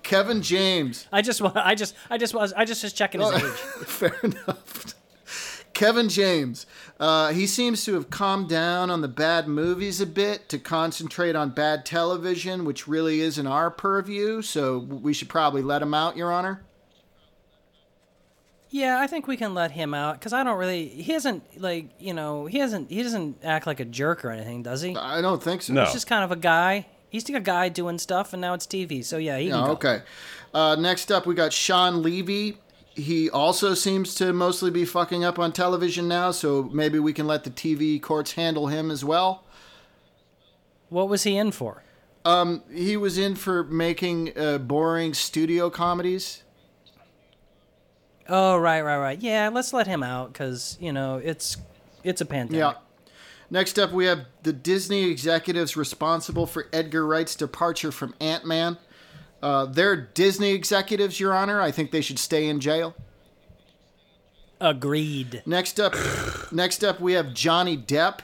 S3: Kevin James.
S1: I just I just I just was I just was checking his age.
S3: Fair enough. Kevin James. Uh, he seems to have calmed down on the bad movies a bit to concentrate on bad television, which really isn't our purview. So we should probably let him out, Your Honor.
S1: Yeah, I think we can let him out because I don't really. He isn't like you know he doesn't he doesn't act like a jerk or anything, does he?
S3: I don't think so.
S2: No.
S1: He's just kind of a guy. He's just a guy doing stuff, and now it's TV. So yeah, he can go.
S3: okay. Uh, next up, we got Shawn Levy. He also seems to mostly be fucking up on television now, so maybe we can let the TV courts handle him as well.
S1: What was he in for?
S3: He was in for making uh, boring studio comedies.
S1: Oh right, right, right. Yeah, let's let him out because you know it's it's a pandemic.
S3: Yeah. Next up, we have the Disney executives responsible for Edgar Wright's departure from Ant Man. Uh, they're Disney executives, Your Honor. I think they should stay in jail.
S1: Agreed.
S3: Next up, next up, we have Johnny Depp.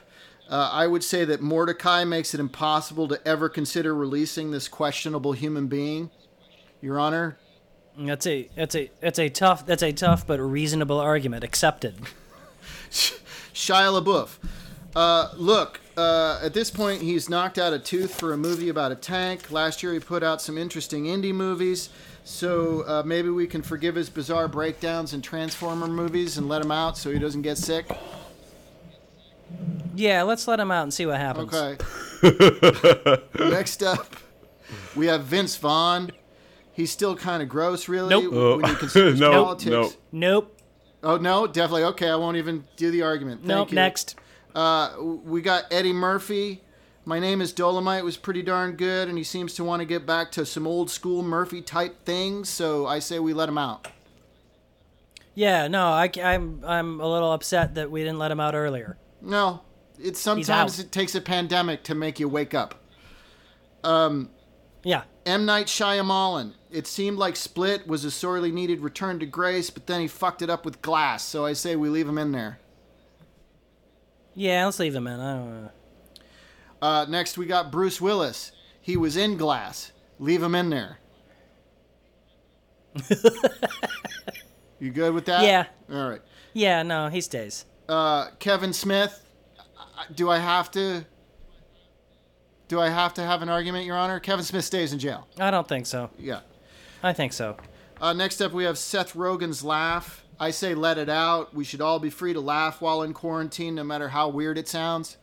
S3: Uh, I would say that Mortdecai makes it impossible to ever consider releasing this questionable human being. Your Honor,
S1: That's a that's a that's a tough that's a tough but reasonable argument. Accepted.
S3: Shia LaBeouf. Uh, look, uh, at this point, he's knocked out a tooth for a movie about a tank. Last year, he put out some interesting indie movies. So uh, maybe we can forgive his bizarre breakdowns in Transformer movies and let him out so he doesn't get sick.
S1: Yeah, let's let him out and see what happens.
S3: Okay. Next up, we have Vince Vaughn. He's still kind of gross, really,
S1: Nope.
S3: when you consider his
S2: Nope,
S3: politics.
S2: nope.
S1: Nope.
S3: Oh no, definitely. Okay, I won't even do the argument. Thank
S1: nope.
S3: you.
S1: Next.
S3: Uh, we got Eddie Murphy. My name is Dolomite was pretty darn good, and he seems to want to get back to some old school Murphy type things. So I say we let him out.
S1: Yeah. No, I, am I'm a little upset that we didn't let him out earlier.
S3: No, it's sometimes it takes a pandemic to make you wake up.
S1: Um, yeah.
S3: M Night Shyamalan. It seemed like Split was a sorely needed return to grace, but then he fucked it up with Glass. So I say we leave him in there.
S1: Yeah. Let's leave him in. I don't know.
S3: Uh, next, we got Bruce Willis. He was in Glass. Leave him in there. you good with that?
S1: Yeah.
S3: All right.
S1: Yeah. No, he stays.
S3: Uh, Kevin Smith. Do I have to? Do I have to have an argument, Your Honor? Kevin Smith stays in jail.
S1: I don't think so.
S3: Yeah.
S1: I think so.
S3: Uh, next up, we have Seth Rogen's laugh. I say let it out. We should all be free to laugh while in quarantine, no matter how weird it sounds.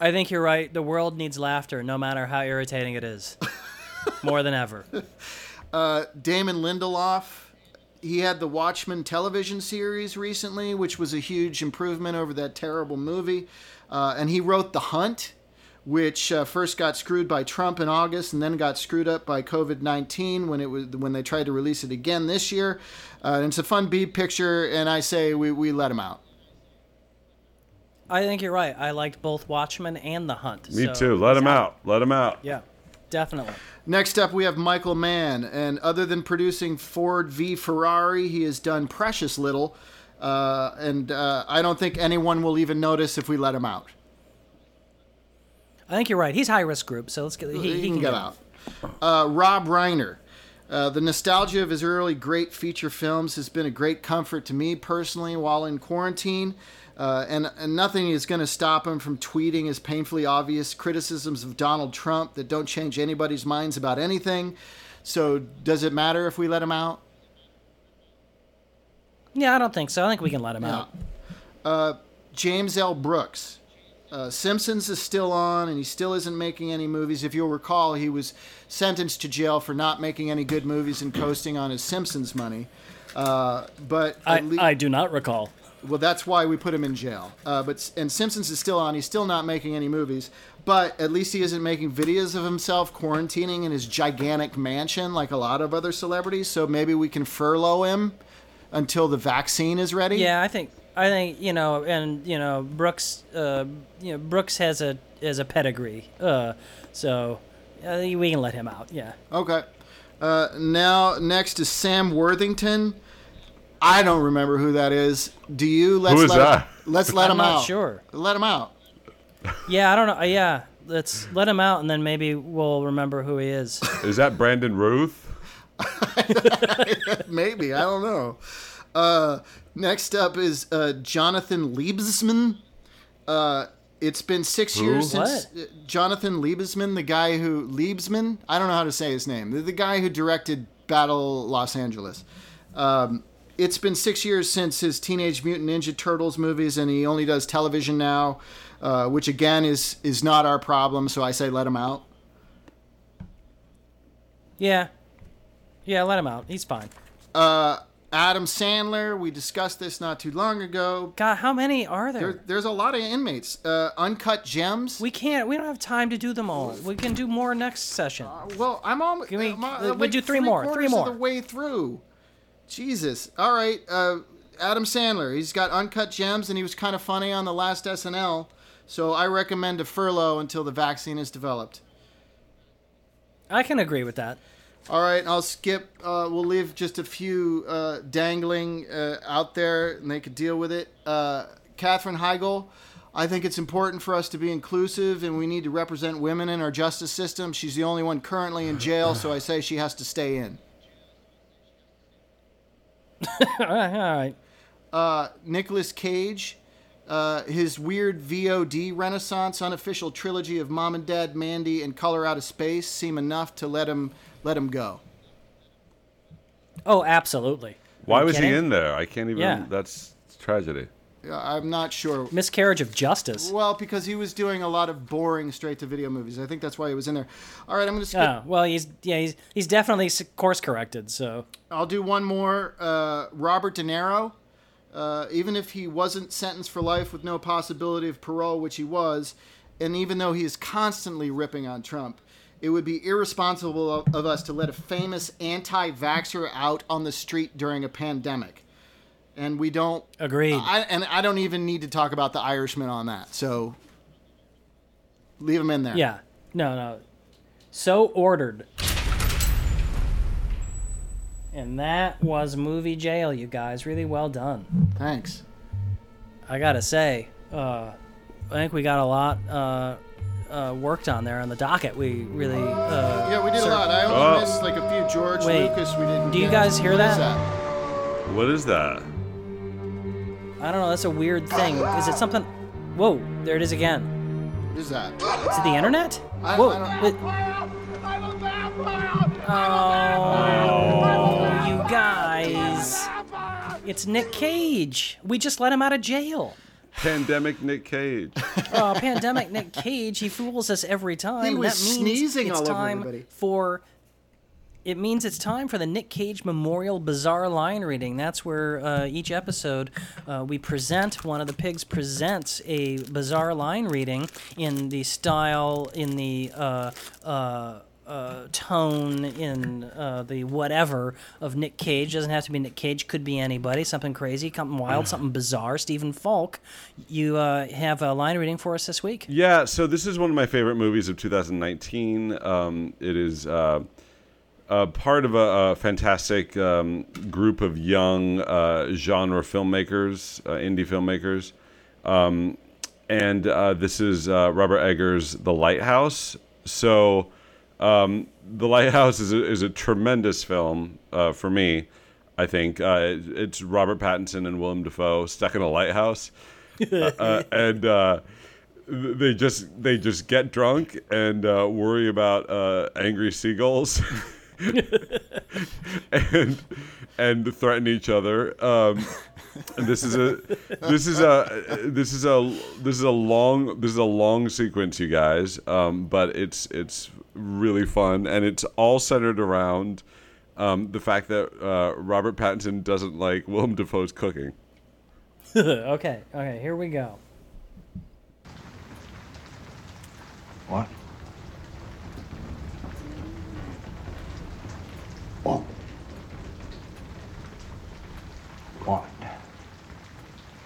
S1: I think you're right. The world needs laughter, no matter how irritating it is. More than ever.
S3: Damon Lindelof. He had the Watchmen television series recently, which was a huge improvement over that terrible movie. Uh, and he wrote The Hunt, which uh, first got screwed by Trump in August, and then got screwed up by COVID nineteen when it was when they tried to release it again this year. Uh, and it's a fun beat picture, and I say we, we let him out.
S1: I think you're right. I liked both Watchmen and The Hunt.
S2: Me
S1: so
S2: too. Let
S1: he's
S2: him out. Let him out.
S1: Yeah, definitely.
S3: Next up, we have Michael Mann, and other than producing Ford v Ferrari, he has done precious little. Uh, and uh, I don't think anyone will even notice if we let him out.
S1: I think you're right. He's high risk group, so let's get. He,
S3: he,
S1: he
S3: can get out. Uh, Rob Reiner. Uh, the nostalgia of his early great feature films has been a great comfort to me personally while in quarantine. Uh, and, and nothing is going to stop him from tweeting his painfully obvious criticisms of Donald Trump that don't change anybody's minds about anything. So, does it matter if we let him out?
S1: Yeah, I don't think so. I think we can let him out.
S3: James L. Brooks. Uh, Simpsons is still on, and he still isn't making any movies. If you'll recall, he was sentenced to jail for not making any good movies and coasting on his Simpsons money. Uh, but
S1: I,
S3: at lea-
S1: I do not recall.
S3: well, that's why we put him in jail. Uh, but and Simpsons is still on. He's still not making any movies. But at least he isn't making videos of himself quarantining in his gigantic mansion like a lot of other celebrities. So maybe we can furlough him until the vaccine is ready.
S1: Yeah, I think I think you know, and you know, Brooks, uh, you know, Brooks has a has a pedigree, uh, so uh, we can let him out. Yeah.
S3: Okay. Uh, now next is Sam Worthington. I don't remember who that is. Do you? Let's
S2: Who is
S3: let
S2: that?
S3: Him, let's let
S1: I'm
S3: him
S1: not
S3: out.
S1: sure.
S3: Let him out.
S1: Yeah, I don't know. Uh, yeah, let's let him out, and then maybe we'll remember who he is.
S2: Is that Brandon Routh?
S3: Maybe I don't know. Uh, next up is uh, Jonathan Liebesman. Uh, it's been six years since
S1: What?
S3: uh, Jonathan Liebesman, the guy who Liebesman. I don't know how to say his name. The, the guy who directed Battle Los Angeles. Um, it's been six years since his Teenage Mutant Ninja Turtles movies, and he only does television now, uh, which again is is not our problem. So I say let him out.
S1: Yeah, yeah, let him out. He's fine.
S3: Uh, Adam Sandler. We discussed this not too long ago.
S1: God, how many are there?
S3: There, there's a lot of inmates. Uh, Uncut Gems.
S1: we can't. We don't have time to do them all. We can do more next session.
S3: well, I'm almost.
S1: We-
S3: I'm, uh,
S1: we
S3: like
S1: do three more, three more.
S3: Of the way through. Jesus. All right. Uh, Adam Sandler. He's got Uncut Gems, and he was kind of funny on the last SNL. So I recommend a furlough until the vaccine is developed.
S1: I can agree with that.
S3: All right, I'll skip. Uh, we'll leave just a few uh, dangling uh, out there, and they could deal with it. Uh, Katherine Heigl, I think it's important for us to be inclusive, and we need to represent women in our justice system. She's the only one currently in jail, so I say she has to stay in.
S1: all right.
S3: Uh, Nicolas Cage, uh, his weird VOD renaissance unofficial trilogy of Mom and Dad, Mandy, and Color Out of Space seem enough to let him let him go.
S1: Oh, absolutely.
S2: Why
S1: Are you
S2: was he in there? I can't even.
S1: Yeah.
S2: That's tragedy.
S3: I'm not sure.
S1: Miscarriage of justice.
S3: Well, because he was doing a lot of boring straight to video movies. I think that's why he was in there. All right, I'm going to skip.
S1: Oh, well, he's yeah, he's he's definitely course corrected. So
S3: I'll do one more. Uh, Robert De Niro. Uh, even if he wasn't sentenced for life with no possibility of parole, which he was, and even though he is constantly ripping on Trump, it would be irresponsible of, of us to let a famous anti vaxxer out on the street during a pandemic. And we don't.
S1: agreed.
S3: I, and I don't even need to talk about the Irishman on that. So leave him in there.
S1: yeah, no, no. So ordered. And that was movie jail, you guys. Really well done.
S3: Thanks.
S1: I gotta say, uh, I think we got a lot uh, uh, worked on there on the docket. We really. Uh,
S3: Yeah, we did a lot. I only
S2: Oh.
S3: missed like a few George
S1: Wait,
S3: Lucas. We didn't.
S1: do you
S3: get.
S1: guys hear
S3: What is
S1: that?
S2: What is that?
S1: I don't know. That's a weird thing. Is it something? Whoa! There it is again.
S3: What is that?
S1: Is it the internet?
S3: I-
S1: Whoa!
S3: I don't-
S1: it- Oh, you guys! It's Nick Cage. We just let him out of jail.
S2: Pandemic Nick Cage.
S1: Oh, pandemic Nick Cage. He fools us every time.
S3: He was
S1: that means
S3: sneezing
S1: it's
S3: all over
S1: time
S3: everybody.
S1: for. It means it's time for the Nick Cage Memorial Bizarre Line Reading. That's where uh, each episode uh, we present, one of the pigs presents a bizarre line reading in the style, in the uh, uh, tone, in uh, the whatever of Nick Cage. Doesn't have to be Nick Cage, could be anybody. Something crazy, something wild, something bizarre. Stephen Falk, you uh, have a line reading for us this week.
S2: Yeah, so this is one of my favorite movies of 2019. Um, it is uh, part of a, a fantastic um, group of young uh, genre filmmakers, uh, indie filmmakers. Um, and uh, this is uh, Robert Eggers' The Lighthouse. So, um, The Lighthouse is a, is a tremendous film uh, for me. I think uh, it's Robert Pattinson and Willem Dafoe stuck in a lighthouse, uh, and uh, they just they just get drunk and uh, worry about uh, angry seagulls, and and threaten each other. Um, this is a this is a this is a this is a long this is a long sequence, you guys. Um, but it's it's really fun, and it's all centered around um, the fact that uh, Robert Pattinson doesn't like Willem Dafoe's cooking.
S1: okay, okay, here we go.
S5: What? What? What?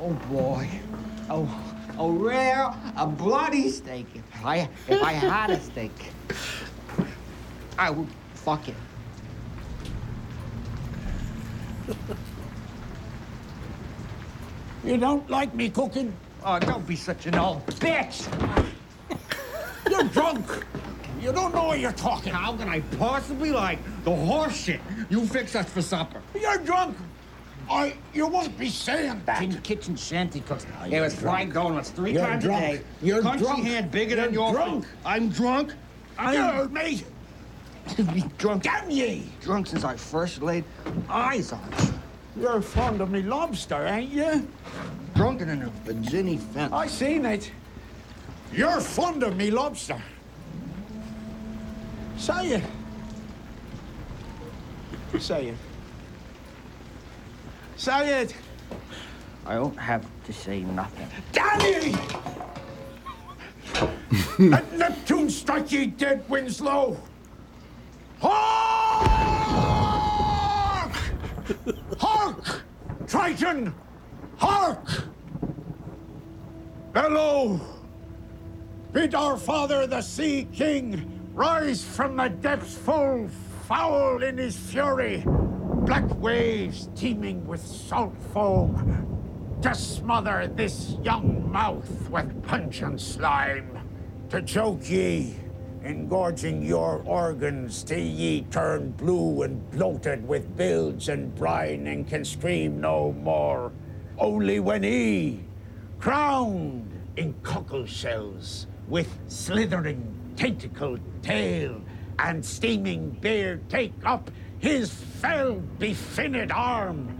S5: oh boy, oh, a rare, a bloody steak. If I, if I had a steak, I would fuck it. You don't like me cooking? Oh, don't be such an old bitch. You're drunk. You don't know what you're talking. How can I possibly like the horse shit you fix us for supper? You're drunk. I, you won't be saying that. In kitchen shanty cooks. There was fried donuts three
S6: You're
S5: times
S6: drunk.
S5: a day.
S6: You're
S5: Country
S6: drunk.
S5: hand bigger
S6: You're
S5: than your
S6: drunk.
S5: I'm drunk. I heard me. be drunk. Damn ye! Drunk since I first laid eyes on you.
S6: You're fond of me lobster, ain't you?
S5: Drunken in a Virginia fence.
S6: I seen it. You're fond of me lobster. Say it. Say it. Say it.
S5: I don't have to say nothing.
S6: Damn ye! Let Neptune strike ye dead, Winslow! Hark! Hark! Triton! Hark! Bellow! Bid our father, the Sea King, rise from the depths full foul in his fury. Black waves teeming with salt foam to smother this young mouth with pungent slime. To choke ye, engorging your organs till ye turn blue and bloated with bilge and brine and can scream no more. Only when he, crowned in cockle shells, with slithering tentacled tail and steaming beard, take up his fell befinned arm.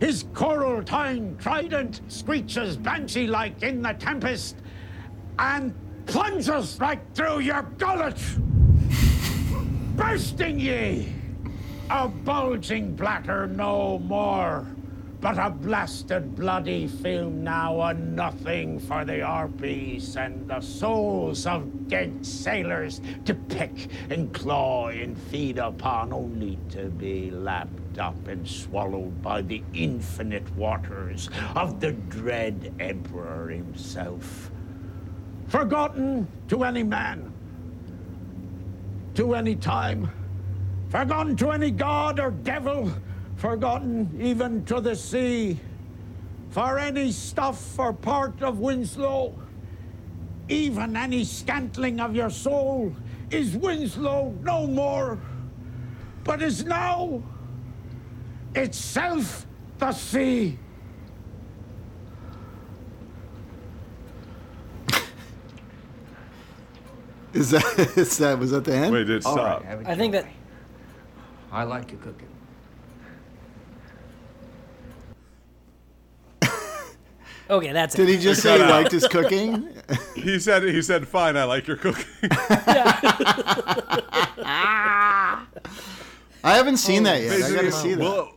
S6: His coral tined trident screeches banshee like in the tempest and plunges right through your gullet, bursting ye. A bulging bladder no more, but a blasted bloody film now, a nothing for the harpies and the souls of dead sailors to pick and claw and feed upon, only to be lapped up and swallowed by the infinite waters of the dread emperor himself. Forgotten to any man, to any time, forgotten to any god or devil, forgotten even to the sea, for any stuff or part of Winslow, even any scantling of your soul, is Winslow no more, but is now itself the sea.
S3: Is that is that was that the end?
S2: Wait, it stop.
S5: have it
S1: I think that.
S5: I like your cooking.
S1: Okay, that's it.
S3: Did
S1: it.
S3: he just say he liked his cooking?
S2: He said he said fine. I like your cooking.
S3: I haven't seen that yet. I gotta
S2: Basically,
S3: see that.
S2: well,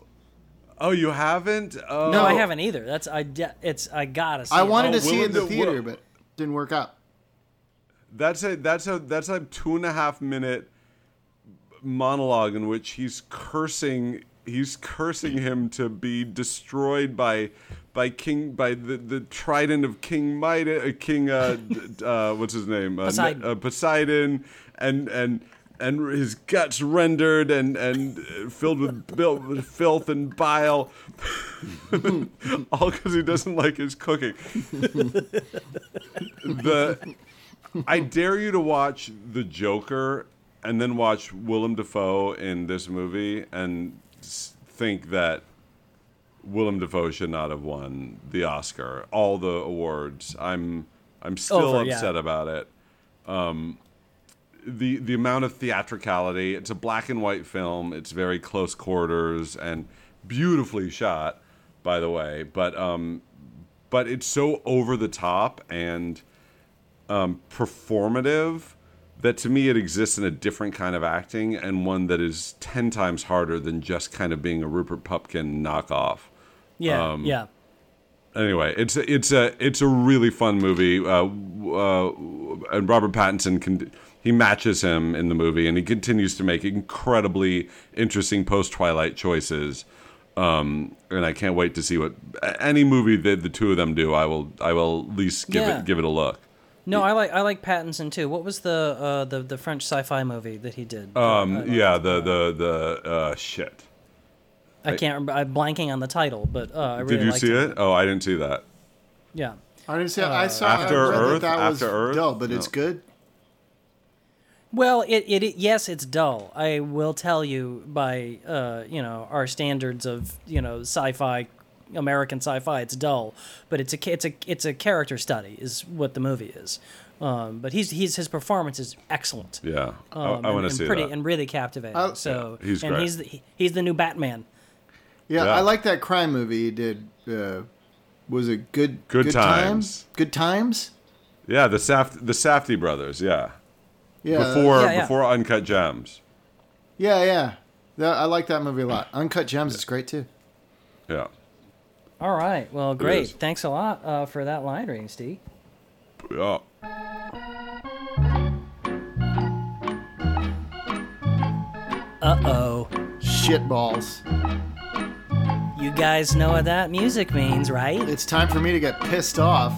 S2: oh, you haven't? Oh.
S1: No, I haven't either. That's I. de- It's I gotta see.
S3: I
S1: it.
S3: wanted
S2: Oh,
S3: to see it in the
S2: Willem
S3: theater, but didn't work out.
S2: That's a that's a that's a two and a half minute monologue in which he's cursing he's cursing him to be destroyed by by King by the, the trident of King Midas, uh, King uh, uh what's his name uh,
S1: Poseidon.
S2: uh, Poseidon and and and his guts rendered and and uh, filled with, bil- filth and bile, all because he doesn't like his cooking. the I dare you to watch The Joker and then watch Willem Dafoe in this movie and think that Willem Dafoe should not have won the Oscar, all the awards. I'm I'm still
S1: Over, yeah.
S2: upset about it. Um, the the amount of theatricality. It's a black and white film. It's very close quarters and beautifully shot, by the way. But um, but it's so over the top and um, performative that to me it exists in a different kind of acting and one that is ten times harder than just kind of being a Rupert Pupkin knockoff
S1: Yeah,
S2: Um,
S1: yeah.
S2: anyway, it's a, it's a it's a really fun movie. Uh, uh, and Robert Pattinson can he matches him in the movie, and he continues to make incredibly interesting post Twilight choices. Um, and I can't wait to see what any movie that the two of them do. I will I will at least give
S1: Yeah.
S2: it give it a look.
S1: No, I like I like Pattinson too. What was the uh, the the French sci-fi movie that he did?
S2: Um, yeah, the the the uh, shit.
S1: I can't remember. I'm blanking on the title, but uh, I really
S2: Did you
S1: liked
S2: see it? Oh, I didn't see that.
S1: Yeah.
S3: I didn't say I saw.
S2: After
S3: I read
S2: Earth?
S3: That, that was
S2: After Earth?
S3: dull, but it's good.
S1: Well, it, it, it yes, it's dull. I will tell you by uh, you know our standards of you know sci-fi, American sci-fi, it's dull. But it's a it's a it's a character study is what the movie is. Um, but he's he's his performance is excellent.
S2: Yeah,
S1: Um,
S2: I, I
S1: and-
S2: want to see
S1: pretty
S2: that.
S1: and really captivating.
S3: I-
S1: so
S2: Yeah, he's
S1: and
S2: great.
S1: he's the, he- he's the new Batman.
S3: Yeah,
S2: Yeah.
S3: I like that crime movie he did. Uh, was it good?
S2: Good Times.
S3: Good times.
S2: yeah, the Saft the Safdie brothers. Yeah,
S3: Yeah.
S2: before
S1: Yeah, yeah.
S2: before Uncut Gems.
S3: Yeah, yeah. That, I like that movie a lot. Uncut Gems is great too.
S2: Yeah.
S1: All right. Well, great. Thanks a lot uh, for that line reading, Steve.
S2: Yeah.
S1: Uh oh.
S3: Shitballs.
S1: You guys know what that music means, right?
S3: It's time for me to get pissed off.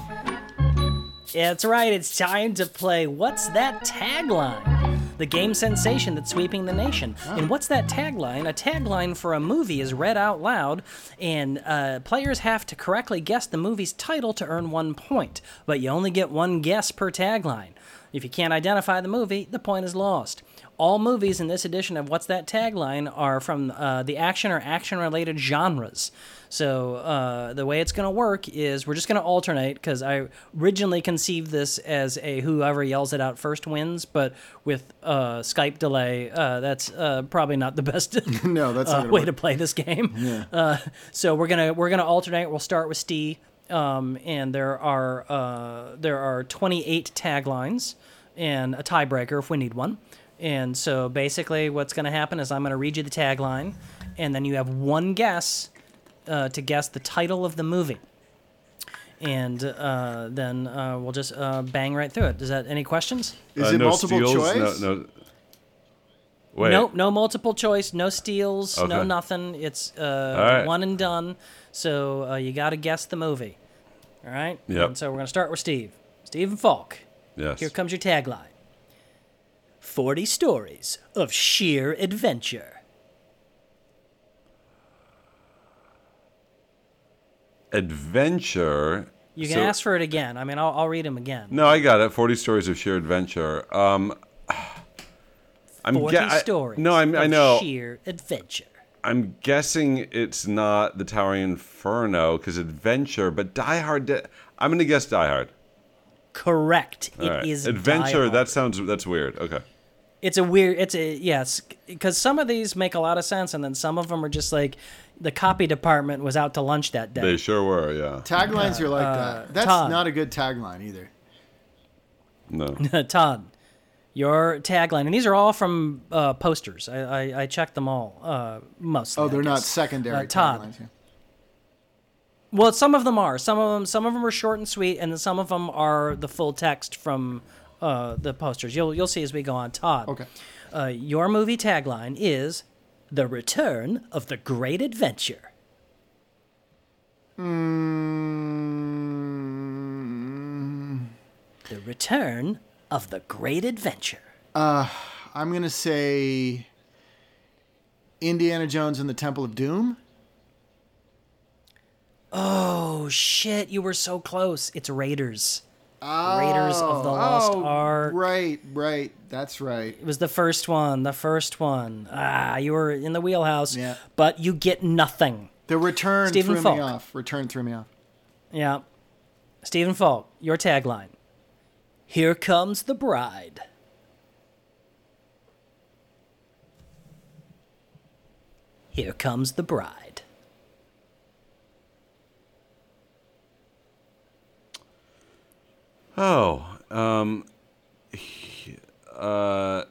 S1: Yeah, That's right, it's time to play What's That Tagline? The game sensation that's sweeping the nation. And what's that tagline? A tagline for a movie is read out loud, and uh, players have to correctly guess the movie's title to earn one point. But you only get one guess per tagline. If you can't identify the movie, the point is lost. All movies in this edition of What's That Tagline are from uh, the action or action related genres. So uh, the way it's going to work is we're just going to alternate because I originally conceived this as a whoever yells it out first wins, but with uh, Skype delay, uh, that's uh, probably not the best
S3: No, that's
S1: uh, way
S3: work.
S1: to play this game. Uh, so we're gonna we're gonna alternate. We'll start with Steve, um, and there are uh, there are 28 taglines and a tiebreaker if we need one. And so basically, what's going to happen is I'm going to read you the tagline, and then you have one guess uh, to guess the title of the movie. And uh, then uh, we'll just uh, bang right through it. Is that any questions?
S3: Is
S2: Uh,
S3: it
S2: no
S3: multiple
S2: steals?
S3: choice?
S2: No, no. Wait.
S1: Nope, no multiple choice, no steals, no nothing. It's uh,
S2: right.
S1: one and done. So uh, you got to guess the movie. All right?
S2: Yep.
S1: And so we're going to start with Steve. Stephen Falk.
S2: Yes.
S1: Here comes your tagline 40 stories of sheer adventure.
S2: Adventure.
S1: You can
S2: So-
S1: ask for it again. I mean, I'll, I'll read them again.
S2: No, I got it. Forty stories of sheer adventure. Um, I'm
S1: 40
S2: gue- I-
S1: stories
S2: No, I'm, I know.
S1: sheer adventure.
S2: I'm guessing it's not the Towering Inferno because adventure, but Die Hard. I'm gonna guess Die Hard.
S1: Correct. It
S2: All
S1: is
S2: adventure.
S1: Die Hard.
S2: That sounds that's weird. Okay.
S1: it's a weird it's a yes because some of these make a lot of sense and then some of them are just like the copy department was out to lunch that day
S2: They sure were. Yeah.
S3: Taglines are like
S1: Uh,
S3: that. That's
S1: Todd.
S3: not a good tagline either.
S2: No.
S1: todd your tagline and these are all from uh, posters I, I i checked them all uh mostly
S3: Oh, they're not secondary
S1: Uh, Todd.
S3: taglines. yeah.
S1: Well some of them are. Some of them some of them are short and sweet and then some of them are the full text from uh the posters. You'll you'll see as we go on. Todd
S3: Okay.
S1: uh, your movie tagline is the return of the great adventure.
S3: Mm,
S1: the return of the great adventure.
S3: I I'm gonna say Indiana Jones and the Temple of Doom.
S1: Oh shit! You were so close. It's Raiders. Raiders of the Lost
S3: oh,
S1: Ark.
S3: Right, right. That's right.
S1: It was the first one. The first one. Ah, you were in the wheelhouse.
S3: Yeah.
S1: But you get nothing.
S3: The return
S1: Stephen
S3: threw
S1: Falk.
S3: me off. Return threw me off.
S1: Yeah. Stephen Falk, your tagline. Here comes the bride. Here comes the bride.
S2: Oh, um, uh,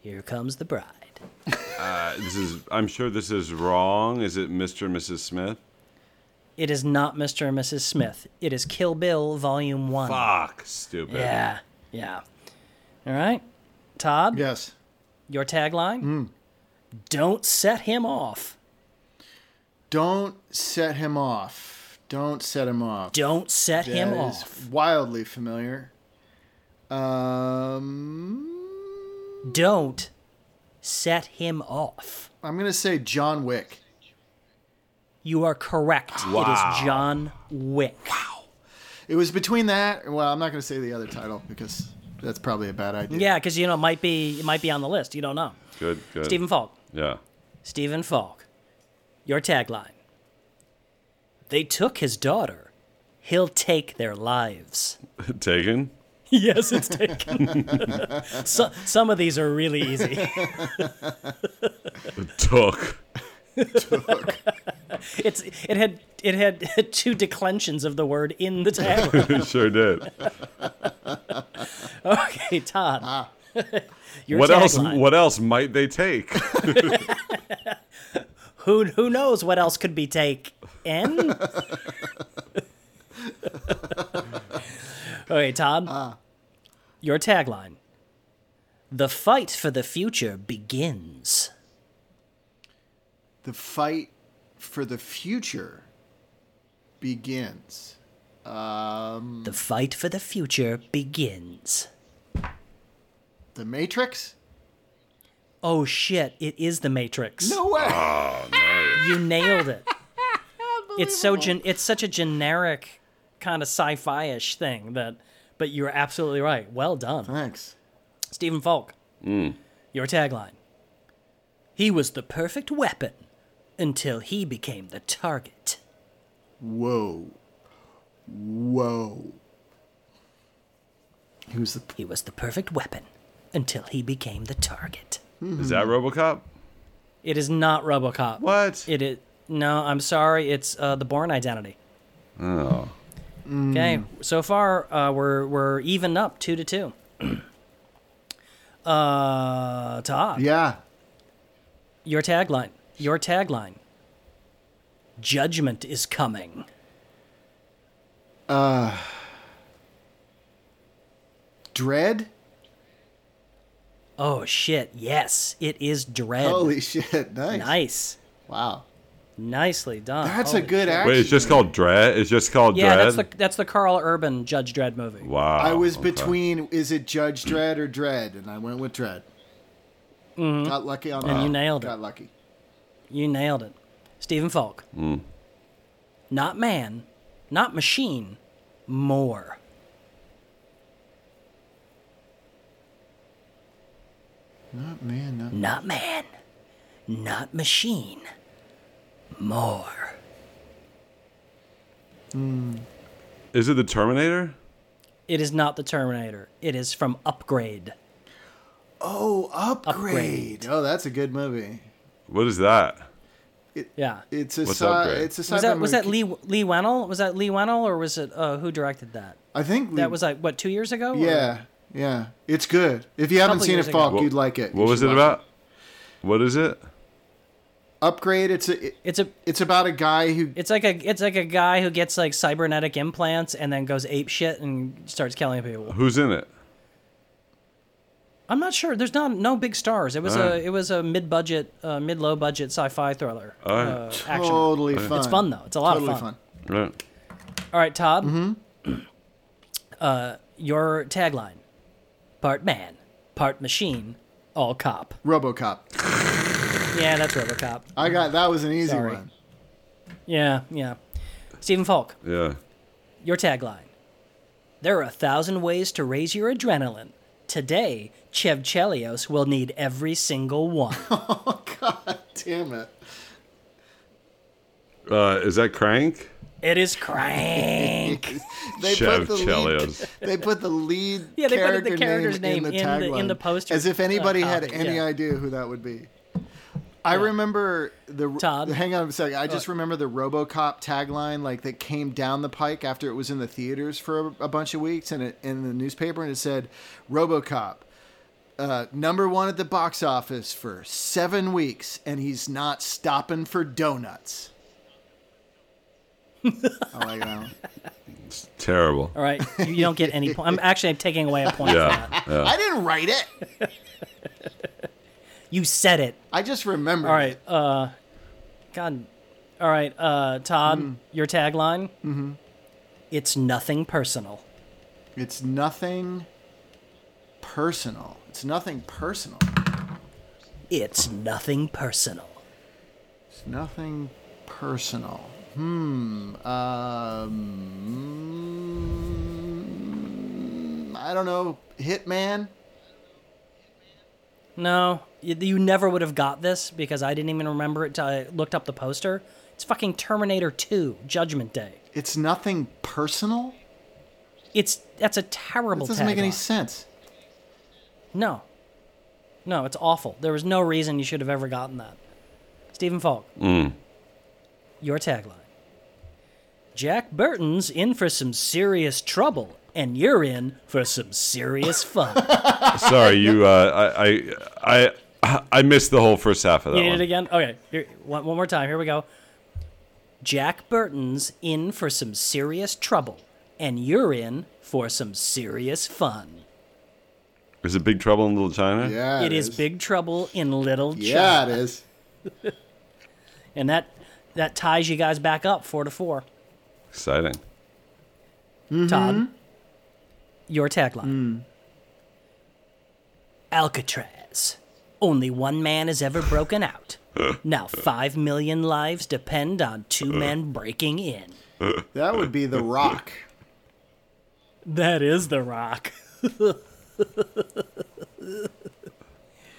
S1: Here comes the bride.
S2: this is. I'm sure this is wrong. Is it Mr. and Mrs. Smith?
S1: It is not Mr. and Mrs. Smith. It is Kill Bill Volume 1.
S2: Fuck, stupid.
S1: Yeah, yeah. All right. Todd,
S3: Yes.
S1: your tagline?
S3: Hmm.
S1: Don't set him off.
S3: Don't set him off. Don't set him off.
S1: Don't set him
S3: That is
S1: off.
S3: wildly familiar. Um,
S1: Don't set him off.
S3: I'm gonna say John Wick.
S1: You are correct. It is John Wick. Wow.
S3: It was between that. Well, I'm not gonna say the other title because that's probably a bad idea.
S1: Yeah, because you know it might be it might be on the list. You don't know.
S2: Good, good.
S1: Stephen Falk.
S2: Yeah.
S1: Stephen Falk. Your tagline. They took his daughter. He'll take their lives.
S2: Taken?
S1: yes, it's taken. so, some of these are really easy.
S2: Took. took.
S1: It's it had it had two declensions of the word in the tagline.
S2: sure did.
S1: Okay, Todd. Ah. Your
S2: what else?
S1: tagline.
S2: What else might they take?
S1: Who who knows what else could be taken? okay, Todd. Ah. Your tagline. The fight for the future begins.
S3: The fight for the future begins.
S1: Um, the fight for the future begins.
S3: The Matrix?
S1: Oh shit, it is the Matrix.
S3: No way.
S1: Oh, you nailed it. It's so gen- it's such a generic kind of sci-fi-ish thing that but you're absolutely right. Well done.
S3: Thanks.
S1: Stephen Falk. Mm. Your tagline. He was the perfect weapon until he became the target.
S3: Whoa. Whoa. He was the
S1: He was the perfect weapon until he became the target.
S2: Is that RoboCop?
S1: It is not RoboCop.
S2: What?
S1: It is no. I'm sorry. It's uh, the Bourne Identity.
S2: Oh.
S1: Okay. So far, uh, we're we're even up two to two. uh, Todd,
S3: Yeah.
S1: your tagline. Your tagline. Judgment is coming.
S3: Uh. Dredd?
S1: Oh shit! Yes, it is Dredd.
S3: Holy shit. Nice.
S1: nice,
S3: Wow.
S1: Nicely done.
S3: That's
S1: Holy
S3: a good
S1: shit.
S3: action.
S2: Wait, it's just called Dredd. It's just called
S1: Yeah,
S2: Dredd.
S1: that's the that's the Karl Urban Judge Dredd movie.
S2: wow.
S3: I was
S2: okay.
S3: between is it Judge Dredd or Dredd, and I went with Dredd. Got lucky on that.
S1: Mm-hmm. And you nailed it.
S3: Got lucky.
S1: You nailed it. Stephen Falk. Not man, not machine, more.
S3: Not man. Not
S1: Not man, not machine, more.
S2: Is it the Terminator?
S1: It is not the Terminator. It is from Upgrade.
S3: Oh, upgrade.
S1: Upgrade.
S3: Oh, that's a good movie.
S2: What is that?
S1: Yeah.
S3: It's a
S2: What's
S3: sci-
S2: Upgrade?
S3: it's a sci-fi
S1: Was that was that. Lee Leigh Whannell? Was that Leigh Whannell or was it uh, who directed that?
S3: I think
S1: That
S3: we-
S1: was like what two years ago? or-
S3: Yeah, yeah. It's good. If you haven't seen it,
S1: years.
S3: Falk,
S2: What-
S3: you'd like it. You
S2: What was it
S3: watch
S2: about? What is it?
S3: Upgrade. It's a. It,
S1: It's a
S3: it's about a guy who.
S1: it's like a it's like a guy who gets like cybernetic implants and then goes ape shit and starts killing people.
S2: Who's in it?
S1: I'm not sure. There's not no big stars. It was a
S2: Alright.
S1: it was a mid budget, uh, mid low budget sci-fi thriller.
S2: Alright.
S1: Uh, action.
S3: Totally fun.
S1: It's fun though. It's a lot
S3: totally
S1: of fun.
S2: Right.
S1: All right, Todd. Mm-hmm. Uh, your tagline: part man, part machine, all cop.
S3: RoboCop.
S1: Yeah, that's RoboCop.
S3: I got that was an easy
S1: Sorry.
S3: one.
S1: Yeah, yeah. Stephen Falk,
S2: Yeah.
S1: your tagline. There are a thousand ways to raise your adrenaline. Today, Chev Chelios will need every single one.
S3: Oh god damn it.
S2: Uh, is that Crank?
S1: it is crank.
S3: They
S2: Chev
S3: put the
S2: Chelios.
S3: lead, they put the lead
S1: Yeah, they put the character's
S3: name,
S1: name
S3: in the
S1: in the-
S3: tagline,
S1: in the poster,
S3: as if anybody
S1: uh,
S3: had
S1: copy,
S3: any
S1: yeah.
S3: idea who that would be. I remember the
S1: Todd?
S3: Hang on a second. I just remember the RoboCop tagline, like that came down the pike after it was in the theaters for a, a bunch of weeks, and it in the newspaper, and it said, "RoboCop, uh, number one at the box office for seven weeks, and he's not stopping for donuts." I like that one.
S2: Terrible.
S1: All right, you, you don't get any point. I'm actually taking away a point for that.
S2: yeah.
S3: I didn't write it.
S1: You said it.
S3: I just remembered.
S1: All right. Uh, God. All right. Uh, Todd,
S3: Hmm.
S1: your tagline. Mm-hmm. It's nothing personal.
S3: It's nothing personal. It's nothing personal.
S1: It's nothing personal.
S3: It's nothing personal. Hmm. Um. I don't know. Hitman.
S1: No, you, you never would have got this because I didn't even remember it till I looked up the poster. It's fucking Terminator 2, Judgment Day.
S3: It's nothing personal.
S1: It's that's a terrible.
S3: That doesn't make any
S1: tagline.
S3: sense.
S1: No. No, it's awful. There was no reason you should have ever gotten that. Stephen Falk. Mm. Your tagline. Jack Burton's in for some serious trouble, and you're in for some serious fun.
S2: Sorry, you. Uh, I, I, I, I missed the whole first half of that
S1: you need
S2: one.
S1: it again? Okay, here, one, one more time. Here we go. Jack Burton's in for some serious trouble, and you're in for some serious fun.
S2: Is it Big Trouble in Little China?
S3: Yeah.
S1: it is big trouble in Little China.
S3: Yeah, it is.
S1: and that that ties you guys back up four to four.
S2: Exciting.
S1: Todd, your tagline. Mm. Alcatraz. Only one man has ever broken out. now five million lives depend on two uh. men breaking in.
S3: That would be The Rock.
S1: That is the rock.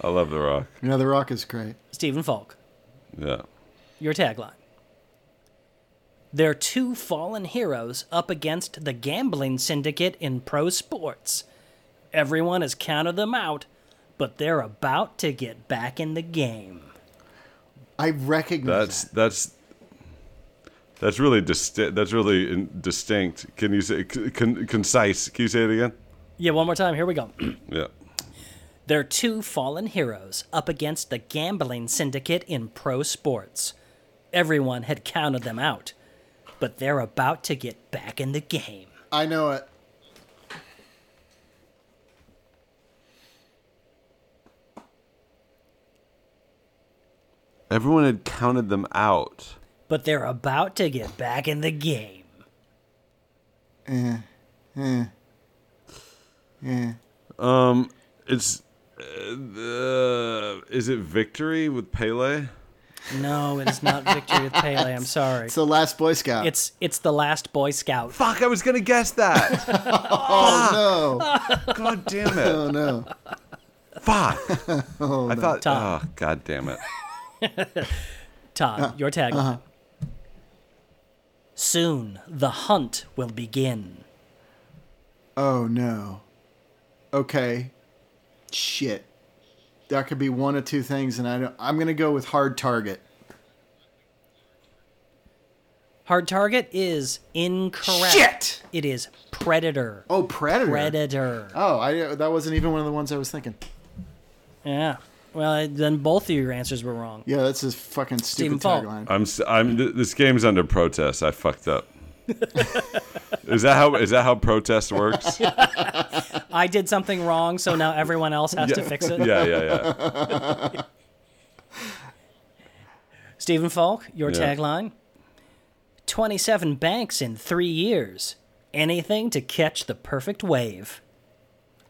S2: I love The Rock.
S3: You know, The Rock is great.
S1: Stephen Falk,
S2: Yeah.
S1: your tagline. They're two fallen heroes up against the gambling syndicate in pro sports. Everyone has counted them out, but they're about to get back in the game.
S3: I recognize
S2: That's
S3: that.
S2: that's that's really distinct. That's really in- distinct. Can you say c- con- concise? Can you say it again?
S1: Yeah, one more time. Here we go.
S2: Yeah.
S1: They're two fallen heroes up against the gambling syndicate in pro sports. Everyone had counted them out, but they're about to get back in the game.
S3: I know it.
S2: Everyone had counted them out.
S1: But they're about to get back in the game. Yeah. Yeah. Yeah.
S2: Um, It's uh, is it Victory with Pele?
S1: No, it is not Victory with Pele. I'm sorry.
S3: It's the last Boy Scout.
S1: It's it's the last Boy Scout.
S2: Fuck! I was gonna guess that.
S3: oh no!
S2: God damn it!
S3: Oh no!
S2: Fuck! Oh, I thought.
S1: Tom.
S2: Oh, God damn it!
S1: Todd, uh, your tagline. Uh-huh. Soon the hunt will begin.
S3: Oh no. Okay. Shit. That could be one of two things, and I don't, I'm gonna go with hard target.
S1: Hard target is incorrect.
S3: Shit!
S1: It is Predator.
S3: Oh, Predator.
S1: Predator.
S3: Oh, I that wasn't even one of the ones I was thinking.
S1: Yeah. Well, then both of your answers were wrong.
S3: Yeah, that's a fucking stupid
S1: Falk.
S3: tagline.
S2: I'm. s- I'm. th- This game's under protest. I fucked up. is that how? Is that how protest works?
S1: I did something wrong, so now everyone else has to fix it.
S2: Yeah, yeah, yeah.
S1: Stephen Falk, your
S2: Yeah.
S1: tagline 27 banks in three years. Anything to catch the perfect wave.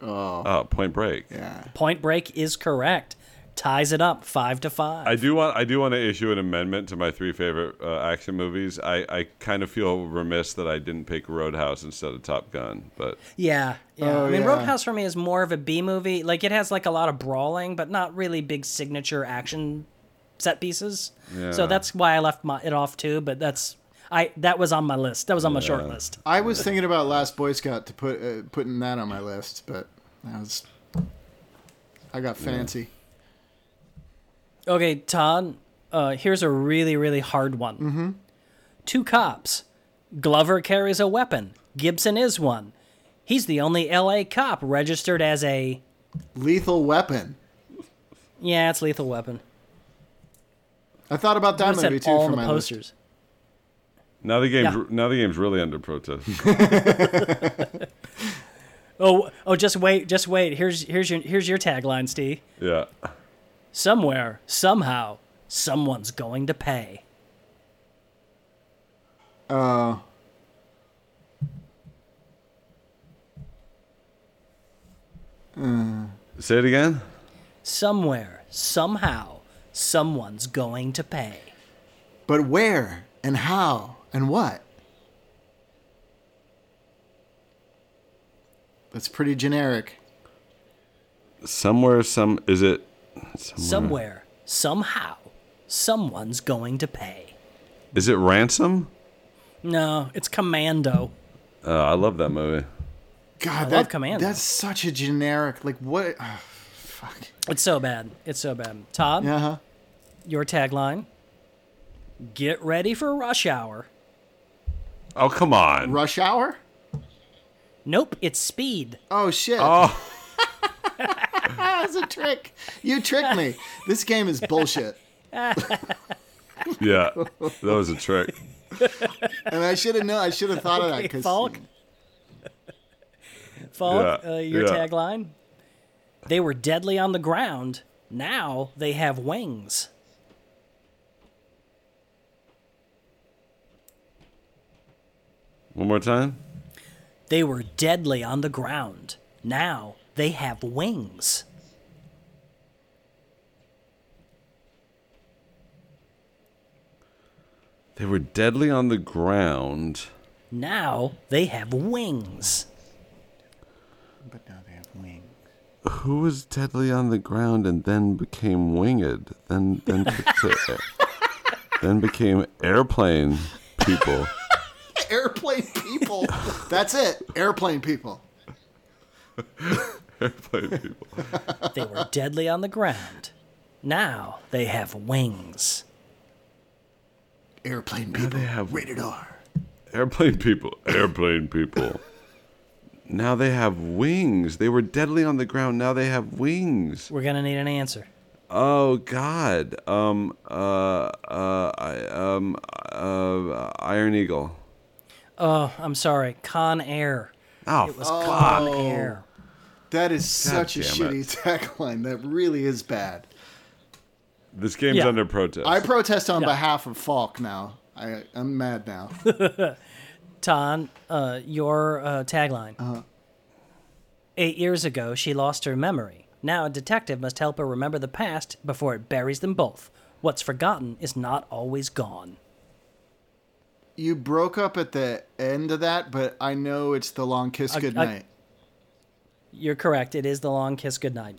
S2: Oh, Point Break.
S3: Yeah.
S1: Point Break is correct. Ties it up five to five.
S2: I do want I do want to issue an amendment to my three favorite uh, action movies. I, I kind of feel remiss that I didn't pick Roadhouse instead of Top Gun, but
S1: Yeah, yeah.
S3: Oh,
S1: I mean,
S3: yeah.
S1: Roadhouse for me is more of a B movie. Like it has like a lot of brawling, but not really big signature action set pieces.
S2: Yeah.
S1: So that's why I left my, it off too. But that's I that was on my list. That was on my short list.
S3: I was thinking about Last Boy Scout to put uh, putting that on my list, but I was I got fancy.
S1: Okay, Todd. Uh, here's a really really hard one. Mm-hmm. Two cops. Glover carries a weapon. Gibson is one. He's the only L.A. cop registered as a.
S3: Lethal Weapon.
S1: Yeah, it's Lethal Weapon.
S3: I thought about that
S1: Notice
S3: movie too
S1: all
S3: for
S1: in the
S3: my list.
S1: posters.
S2: now the game's
S1: Yeah.
S2: now the game's really under protest.
S1: Oh, oh, just wait, just wait. Here's here's your here's your tagline, Steve.
S2: yeah.
S1: Somewhere, somehow, someone's going to pay.
S3: Uh,
S2: Say it again.
S1: Somewhere, somehow, someone's going to pay.
S3: but where and how and what? That's pretty generic.
S2: Somewhere some is it
S1: Somewhere, somewhere, somehow, someone's going to pay.
S2: is it ransom?
S1: No, it's Commando.
S2: Uh, I love that movie.
S3: God,
S1: I
S3: that,
S1: love Commando.
S3: That's such a generic. Like what? ah, fuck.
S1: It's so bad. It's so bad. Todd,
S3: Yeah. huh?
S1: your tagline. Get ready for rush hour.
S2: Oh come on.
S3: Rush Hour.
S1: Nope, it's speed.
S3: Oh shit.
S2: Oh
S3: That's a trick. You tricked me. This game is bullshit.
S2: yeah, that was a trick.
S3: And I should have known. I should have thought of that
S1: Okay,
S3: because
S1: Falk,
S2: Yeah,
S1: uh, your
S2: yeah.
S1: tagline. They were deadly on the ground. Now they have wings.
S2: One more time.
S1: They were deadly on the ground. Now they have wings.
S2: They were deadly on the ground.
S1: Now they have wings.
S3: But now they have wings.
S2: Who was deadly on the ground and then became winged? Then then to, then became airplane people.
S3: Airplane people. That's it. Airplane people.
S2: Airplane people.
S1: They were deadly on the ground. Now they have wings.
S3: Airplane people.
S2: they have-
S3: rated R.
S2: Airplane people. Airplane people. Now they have wings. They were deadly on the ground. Now they have wings.
S1: We're gonna need an answer.
S2: Oh God. Um. Uh. Uh. I, um. Uh. Iron Eagle.
S1: Oh, I'm sorry. Con Air.
S2: Oh.
S1: It was Con Air.
S3: That is such a
S2: damn
S3: shitty tagline. That really is bad.
S2: This game's
S1: Yeah.
S2: under protest.
S3: I protest on
S1: Yeah.
S3: behalf of Falk now. I, I'm mad now.
S1: Ton, uh, your uh, tagline.
S3: Uh-huh.
S1: Eight years ago, she lost her memory. Now a detective must help her remember the past before it buries them both. What's forgotten is not always gone.
S3: You broke up at the end of that, but I know it's the long kiss
S1: I-
S3: goodnight.
S1: You're correct. It is the long kiss goodnight.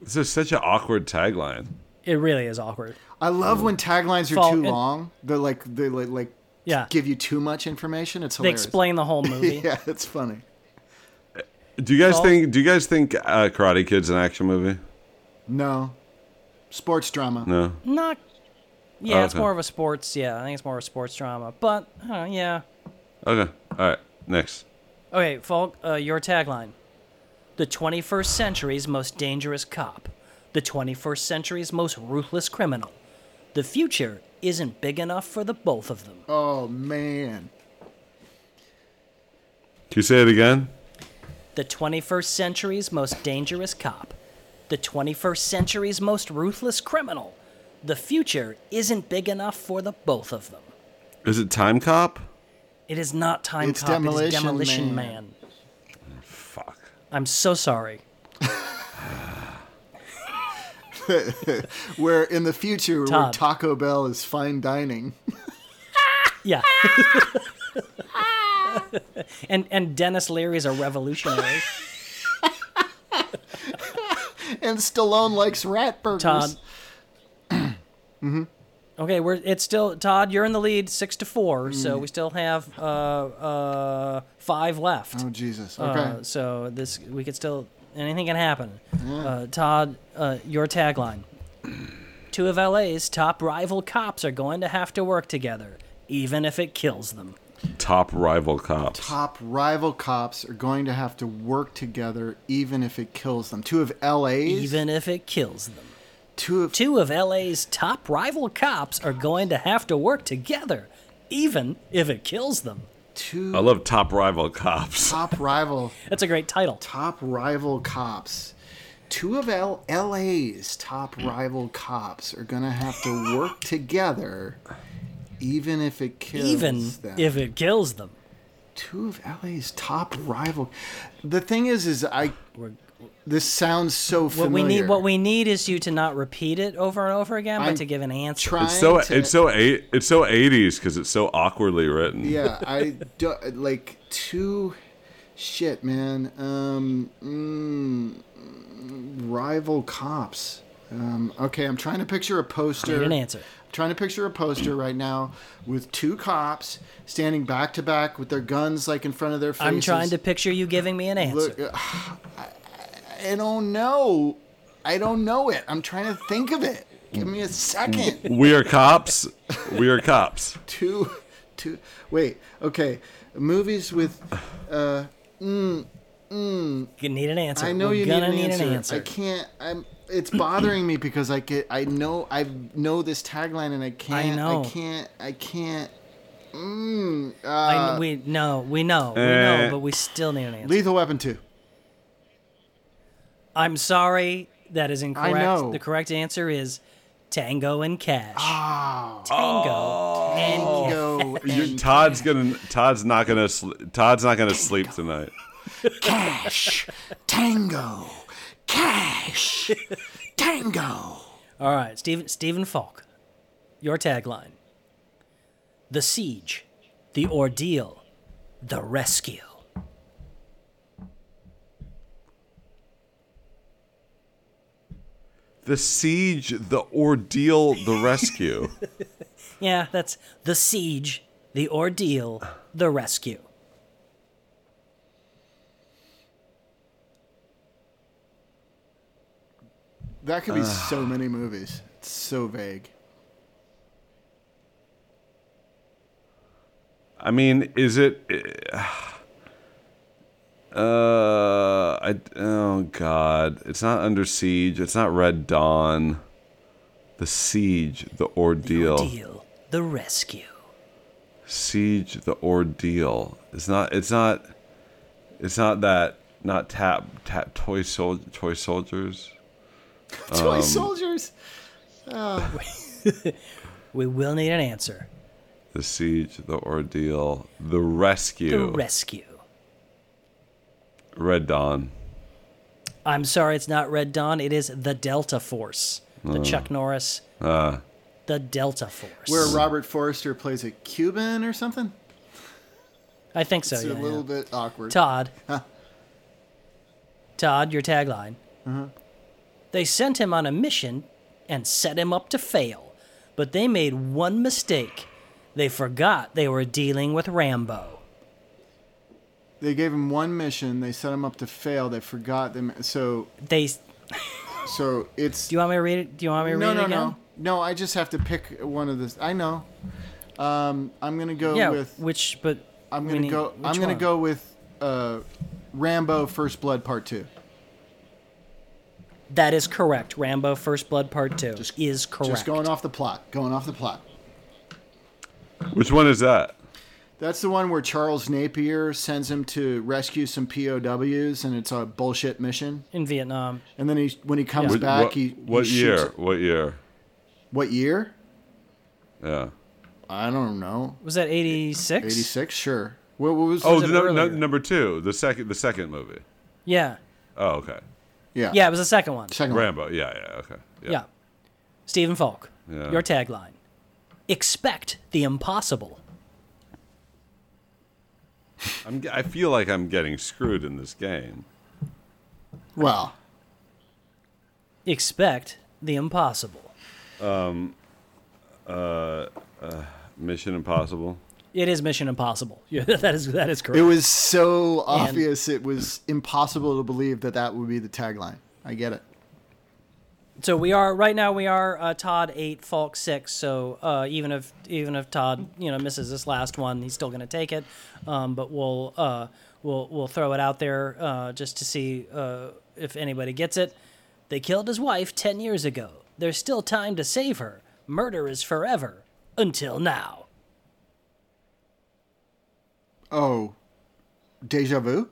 S2: this is such an awkward tagline.
S1: It really is awkward.
S3: I love when taglines are
S1: Falk,
S3: too
S1: it-
S3: long. They're like they like, like
S1: Yeah.
S3: give you too much information. It's hilarious.
S1: They explain the whole movie.
S3: yeah, it's funny.
S2: Do you guys
S1: Well-
S2: think? Do you guys think uh, Karate Kid's an action movie?
S3: No, sports drama.
S2: No.
S1: Not. Yeah, it's
S2: Okay.
S1: more of a sports. Yeah, I think it's more of a sports drama. But uh, yeah.
S2: Okay. All right. Next.
S1: Okay, Falk, uh, your tagline. The 21st century's most dangerous cop. The 21st century's most ruthless criminal. The future isn't big enough for the both of them.
S3: Oh man,
S2: Can you say it again?
S1: The 21st century's most dangerous cop. The 21st century's most ruthless criminal. The future isn't big enough for the both of them.
S2: Is it Time Cop?
S1: It is not Time
S3: It's
S1: Cop, it is
S3: Demolition
S1: Demolition
S3: Man.
S1: Man.
S2: Oh, fuck.
S1: I'm so sorry.
S3: Where in the future, where Taco Bell is fine dining.
S1: Yeah. and and Denis Leary is a revolutionary.
S3: and Stallone likes rat burgers.
S1: Todd. Okay, we're it's still Todd. You're in the lead, six to four.
S3: Mm.
S1: So we still have uh, uh, five left.
S3: Oh Jesus. Okay.
S1: Uh, so this we could still anything can happen. Uh, Todd, uh, your tagline: Two of LA's top rival cops are going to have to work together, even if it kills them.
S2: Top rival cops.
S3: Top rival cops are going to have to work together, even if it kills them. Two of LA's.
S1: Even if it kills them.
S3: two of
S1: Two of LA's top rival cops are going to have to work together, even if it kills them.
S3: Two
S2: I love top rival cops.
S3: top rival
S1: That's a great title.
S3: top rival cops. Two of L- LA's top rival cops are gonna have to work together, even if it kills them.
S1: Even
S3: them.
S1: if it kills them.
S3: two of LA's top rival. The thing is, is I. This sounds so familiar.
S1: What we need, what we need, is you to not repeat it over and over again, but
S3: I'm
S1: to give an answer.
S3: trying
S2: It's so
S3: to,
S2: it's so eight it's so 80s because it's so awkwardly written.
S3: yeah. I do, like two. Shit, man. Um, mm, rival cops. Um, okay, I'm trying to picture a poster.
S1: Need an answer.
S3: I'm trying to picture a poster right now with two cops standing back to back with their guns like in front of their faces.
S1: I'm trying to picture you giving me an answer.
S3: Look, uh, I, I don't know. I don't know it. I'm trying to think of it. Give me a second.
S2: We are cops. We are cops.
S3: two, two. Wait. Okay. Movies with. Uh, mm, mm.
S1: you need an answer.
S3: I know
S1: We're
S3: you
S1: gonna
S3: need an,
S1: need
S3: answer.
S1: an answer.
S3: I can't. I'm. It's bothering me because I get. I know. I know this tagline and I can't.
S1: know.
S3: I can't. I can't. Mm, uh,
S1: I, we know, we know, we
S2: Eh.
S1: know, but we still need an answer.
S3: Lethal Weapon two.
S1: I'm sorry, that is incorrect.
S3: know.
S1: The correct answer is Tango and Cash.
S3: Oh.
S1: Tango oh. and Cash.
S2: You-
S3: and
S2: Todd's gonna Todd's not gonna sl- Todd's not gonna sleep tonight.
S3: cash. Tango. Cash. Tango.
S1: All right, Stephen Stephen Falk, your tagline: The siege, the ordeal, the rescue.
S2: The siege, the ordeal, the rescue.
S1: Yeah, that's the siege, the ordeal, the rescue.
S3: That could be so many movies. It's so vague.
S2: I mean, is it? Uh, I oh god, it's not Under Siege. It's not Red Dawn. The siege, the ordeal.
S1: Ordeal, the rescue.
S2: Siege, the ordeal. It's not. It's not. It's not that. Not tap tap toy sol toy soldiers. Um,
S3: Toy soldiers.
S1: We will need an answer.
S2: The siege, the ordeal, the rescue.
S1: The
S2: rescue.
S1: Rescue.
S2: Red Dawn.
S1: I'm sorry, it's not Red Dawn. It is the Delta Force. The Chuck Norris.
S2: Uh,
S1: The Delta Force.
S3: Where Robert Forster plays a Cuban or something.
S1: I think so.
S3: It's
S1: yeah,
S3: a little
S1: yeah.
S3: bit awkward.
S1: Todd. Todd, your tagline. They sent him on a mission and set him up to fail, but they made one mistake. They forgot they were dealing with Rambo.
S3: They gave him one mission. They set him up to fail. They forgot them. So,
S1: They.
S3: So it's.
S1: Do you want me to read it? Do you want me to
S3: no,
S1: read
S3: no,
S1: it again?
S3: no, no. no. I just have to pick one of this. I know. Um, I'm gonna go
S1: Yeah.
S3: with.
S1: which? But
S3: I'm gonna
S1: need-
S3: go.
S1: which
S3: I'm gonna
S1: one?
S3: go with uh, Rambo: First Blood Part Two.
S1: That is correct. Rambo: First Blood Part Two is correct.
S3: Just going off the plot. Going off the plot.
S2: which one is that?
S3: That's the one where Charles Napier sends him to rescue some POWs, and it's a bullshit mission.
S1: in Vietnam.
S3: And then he, when he comes
S1: Yeah.
S3: Back,
S2: what,
S3: he
S2: what
S3: he
S2: year?
S3: shoots-
S2: What year?
S3: What year?
S2: Yeah.
S3: I don't know.
S1: Was that eighty six?
S3: Eighty six, sure. What, what was?
S2: Oh,
S1: was
S2: no, no, number two, the second, the second movie.
S1: Yeah.
S2: Oh, okay.
S3: Yeah.
S1: Yeah, it was the second one.
S3: Second one.
S2: Rambo. Yeah, yeah, okay.
S1: Yeah. Stephen Falk,
S2: Yeah.
S1: your tagline Expect the impossible.
S2: I'm, I feel like I'm getting screwed in this game.
S3: Well,
S1: Expect the impossible.
S2: Um, uh, Mission Impossible.
S1: It is Mission Impossible. Yeah, that is that is correct.
S3: it was so obvious it was impossible to believe that that would be the tagline. I get it.
S1: So we are right now. We are uh, Todd eight, Falk six. So uh, even if even if Todd you know misses this last one, he's still going to take it. Um, but we'll uh, we'll we'll throw it out there uh, just to see uh, if anybody gets it. They killed his wife ten years ago. There's still time to save her. Murder is forever until now.
S3: Oh, deja vu?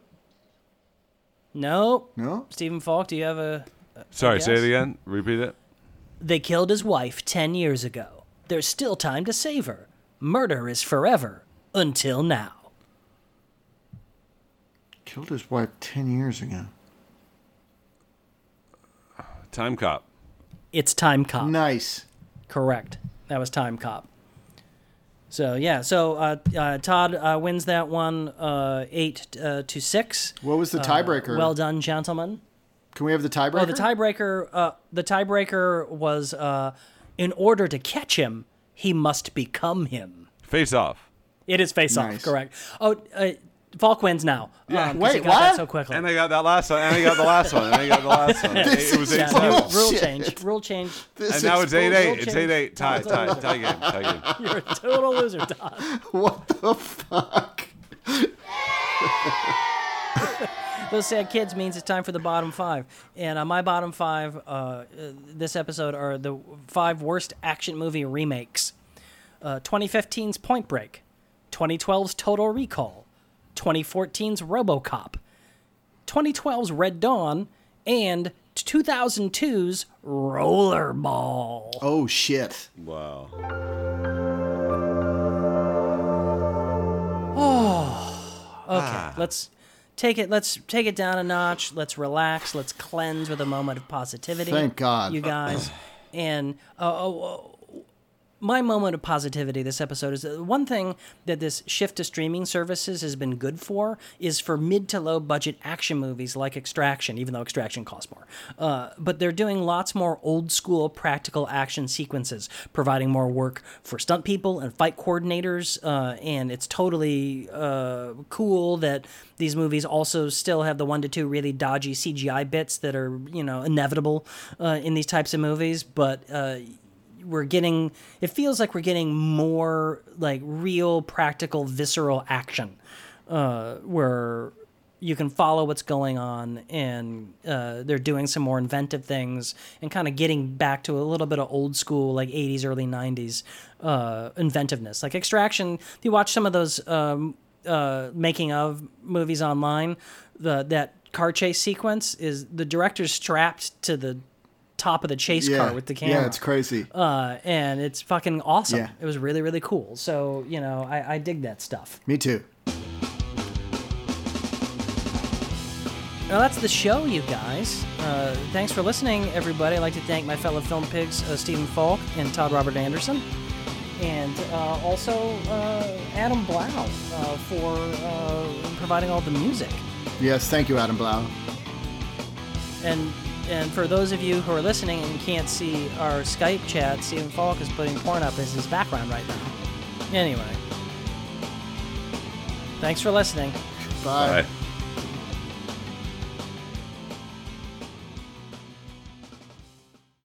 S1: No,
S3: No.
S1: Stephen Falk, do you have a?
S2: Sorry, say it again. Repeat it.
S1: They killed his wife 10 years ago. There's still time to save her. Murder is forever until now.
S3: Killed his wife ten years ago.
S2: Time Cop.
S1: It's Time Cop.
S3: Nice.
S1: Correct. That was Time Cop. So, yeah, so uh, uh, Todd uh, wins that one uh, 8 uh, to 6.
S3: What was the tiebreaker?
S1: Well done, gentlemen.
S3: Can we have the tiebreaker?
S1: Oh, the tiebreaker. Uh, the tiebreaker was uh, in order to catch him, he must become him.
S2: Face Off.
S1: It is face off,
S3: Nice.
S1: correct? Oh, uh, Falk wins now.
S2: Yeah.
S1: Um, 'cause
S3: Wait,
S1: he got that
S3: what?
S1: so quickly.
S2: And I got that last one. And I got the last one. And I got the last one. it was eight
S1: Yeah,
S2: seven.
S1: new rule change. Rule change.
S3: This
S2: And now it's eight eight. It's
S1: change.
S2: eight eight. Tie tie tie game. Tie game.
S1: You're a total loser, Todd.
S3: What the fuck?
S1: Those sad kids means it's time for the bottom five. And uh, my bottom five uh, uh, this episode are the five worst action movie remakes. Uh, 2015's Point Break, 2012's Total Recall, 2014's RoboCop, 2012's Red Dawn, and 2002's Rollerball.
S3: Oh shit.
S2: Wow. Oh.
S1: Okay, let's take it. Let's take it down a notch. Let's relax. Let's cleanse with a moment of positivity.
S3: Thank God.
S1: you guys. and uh, oh, oh, my moment of positivity this episode is that one thing that this shift to streaming services has been good for is for mid to low budget action movies like Extraction, even though Extraction costs more. Uh, but they're doing lots more old school practical action sequences, providing more work for stunt people and fight coordinators. Uh, and it's totally uh, cool that these movies also still have the one to two really dodgy CGI bits that are, you know, inevitable uh, in these types of movies. But uh, we're getting it feels like we're getting more like real practical visceral action uh, where you can follow what's going on and uh, they're doing some more inventive things and kind of getting back to a little bit of old school like 80s early 90s uh, inventiveness. Like extraction if you watch some of those um, uh, making of movies online the that car chase sequence is the director's strapped to the top of the chase
S3: Yeah.
S1: car with the camera
S3: Yeah, it's crazy.
S1: uh, and it's fucking awesome.
S3: Yeah.
S1: It was really, really cool. So, you know, I, I dig that stuff.
S3: Me too.
S1: Well, that's the show, you guys. Uh, thanks for listening, everybody. I'd like to thank my fellow film pigs, uh, Stephen Falk and Todd Robert Anderson. And uh, also uh, Adam Blau uh, for uh, providing all the music.
S3: Yes, thank you, Adam Blau.
S1: And and for those of you who are listening and can't see our Skype chat, Stephen Falk is putting porn up as his background right now. Anyway, thanks for listening.
S3: Bye.
S2: Bye.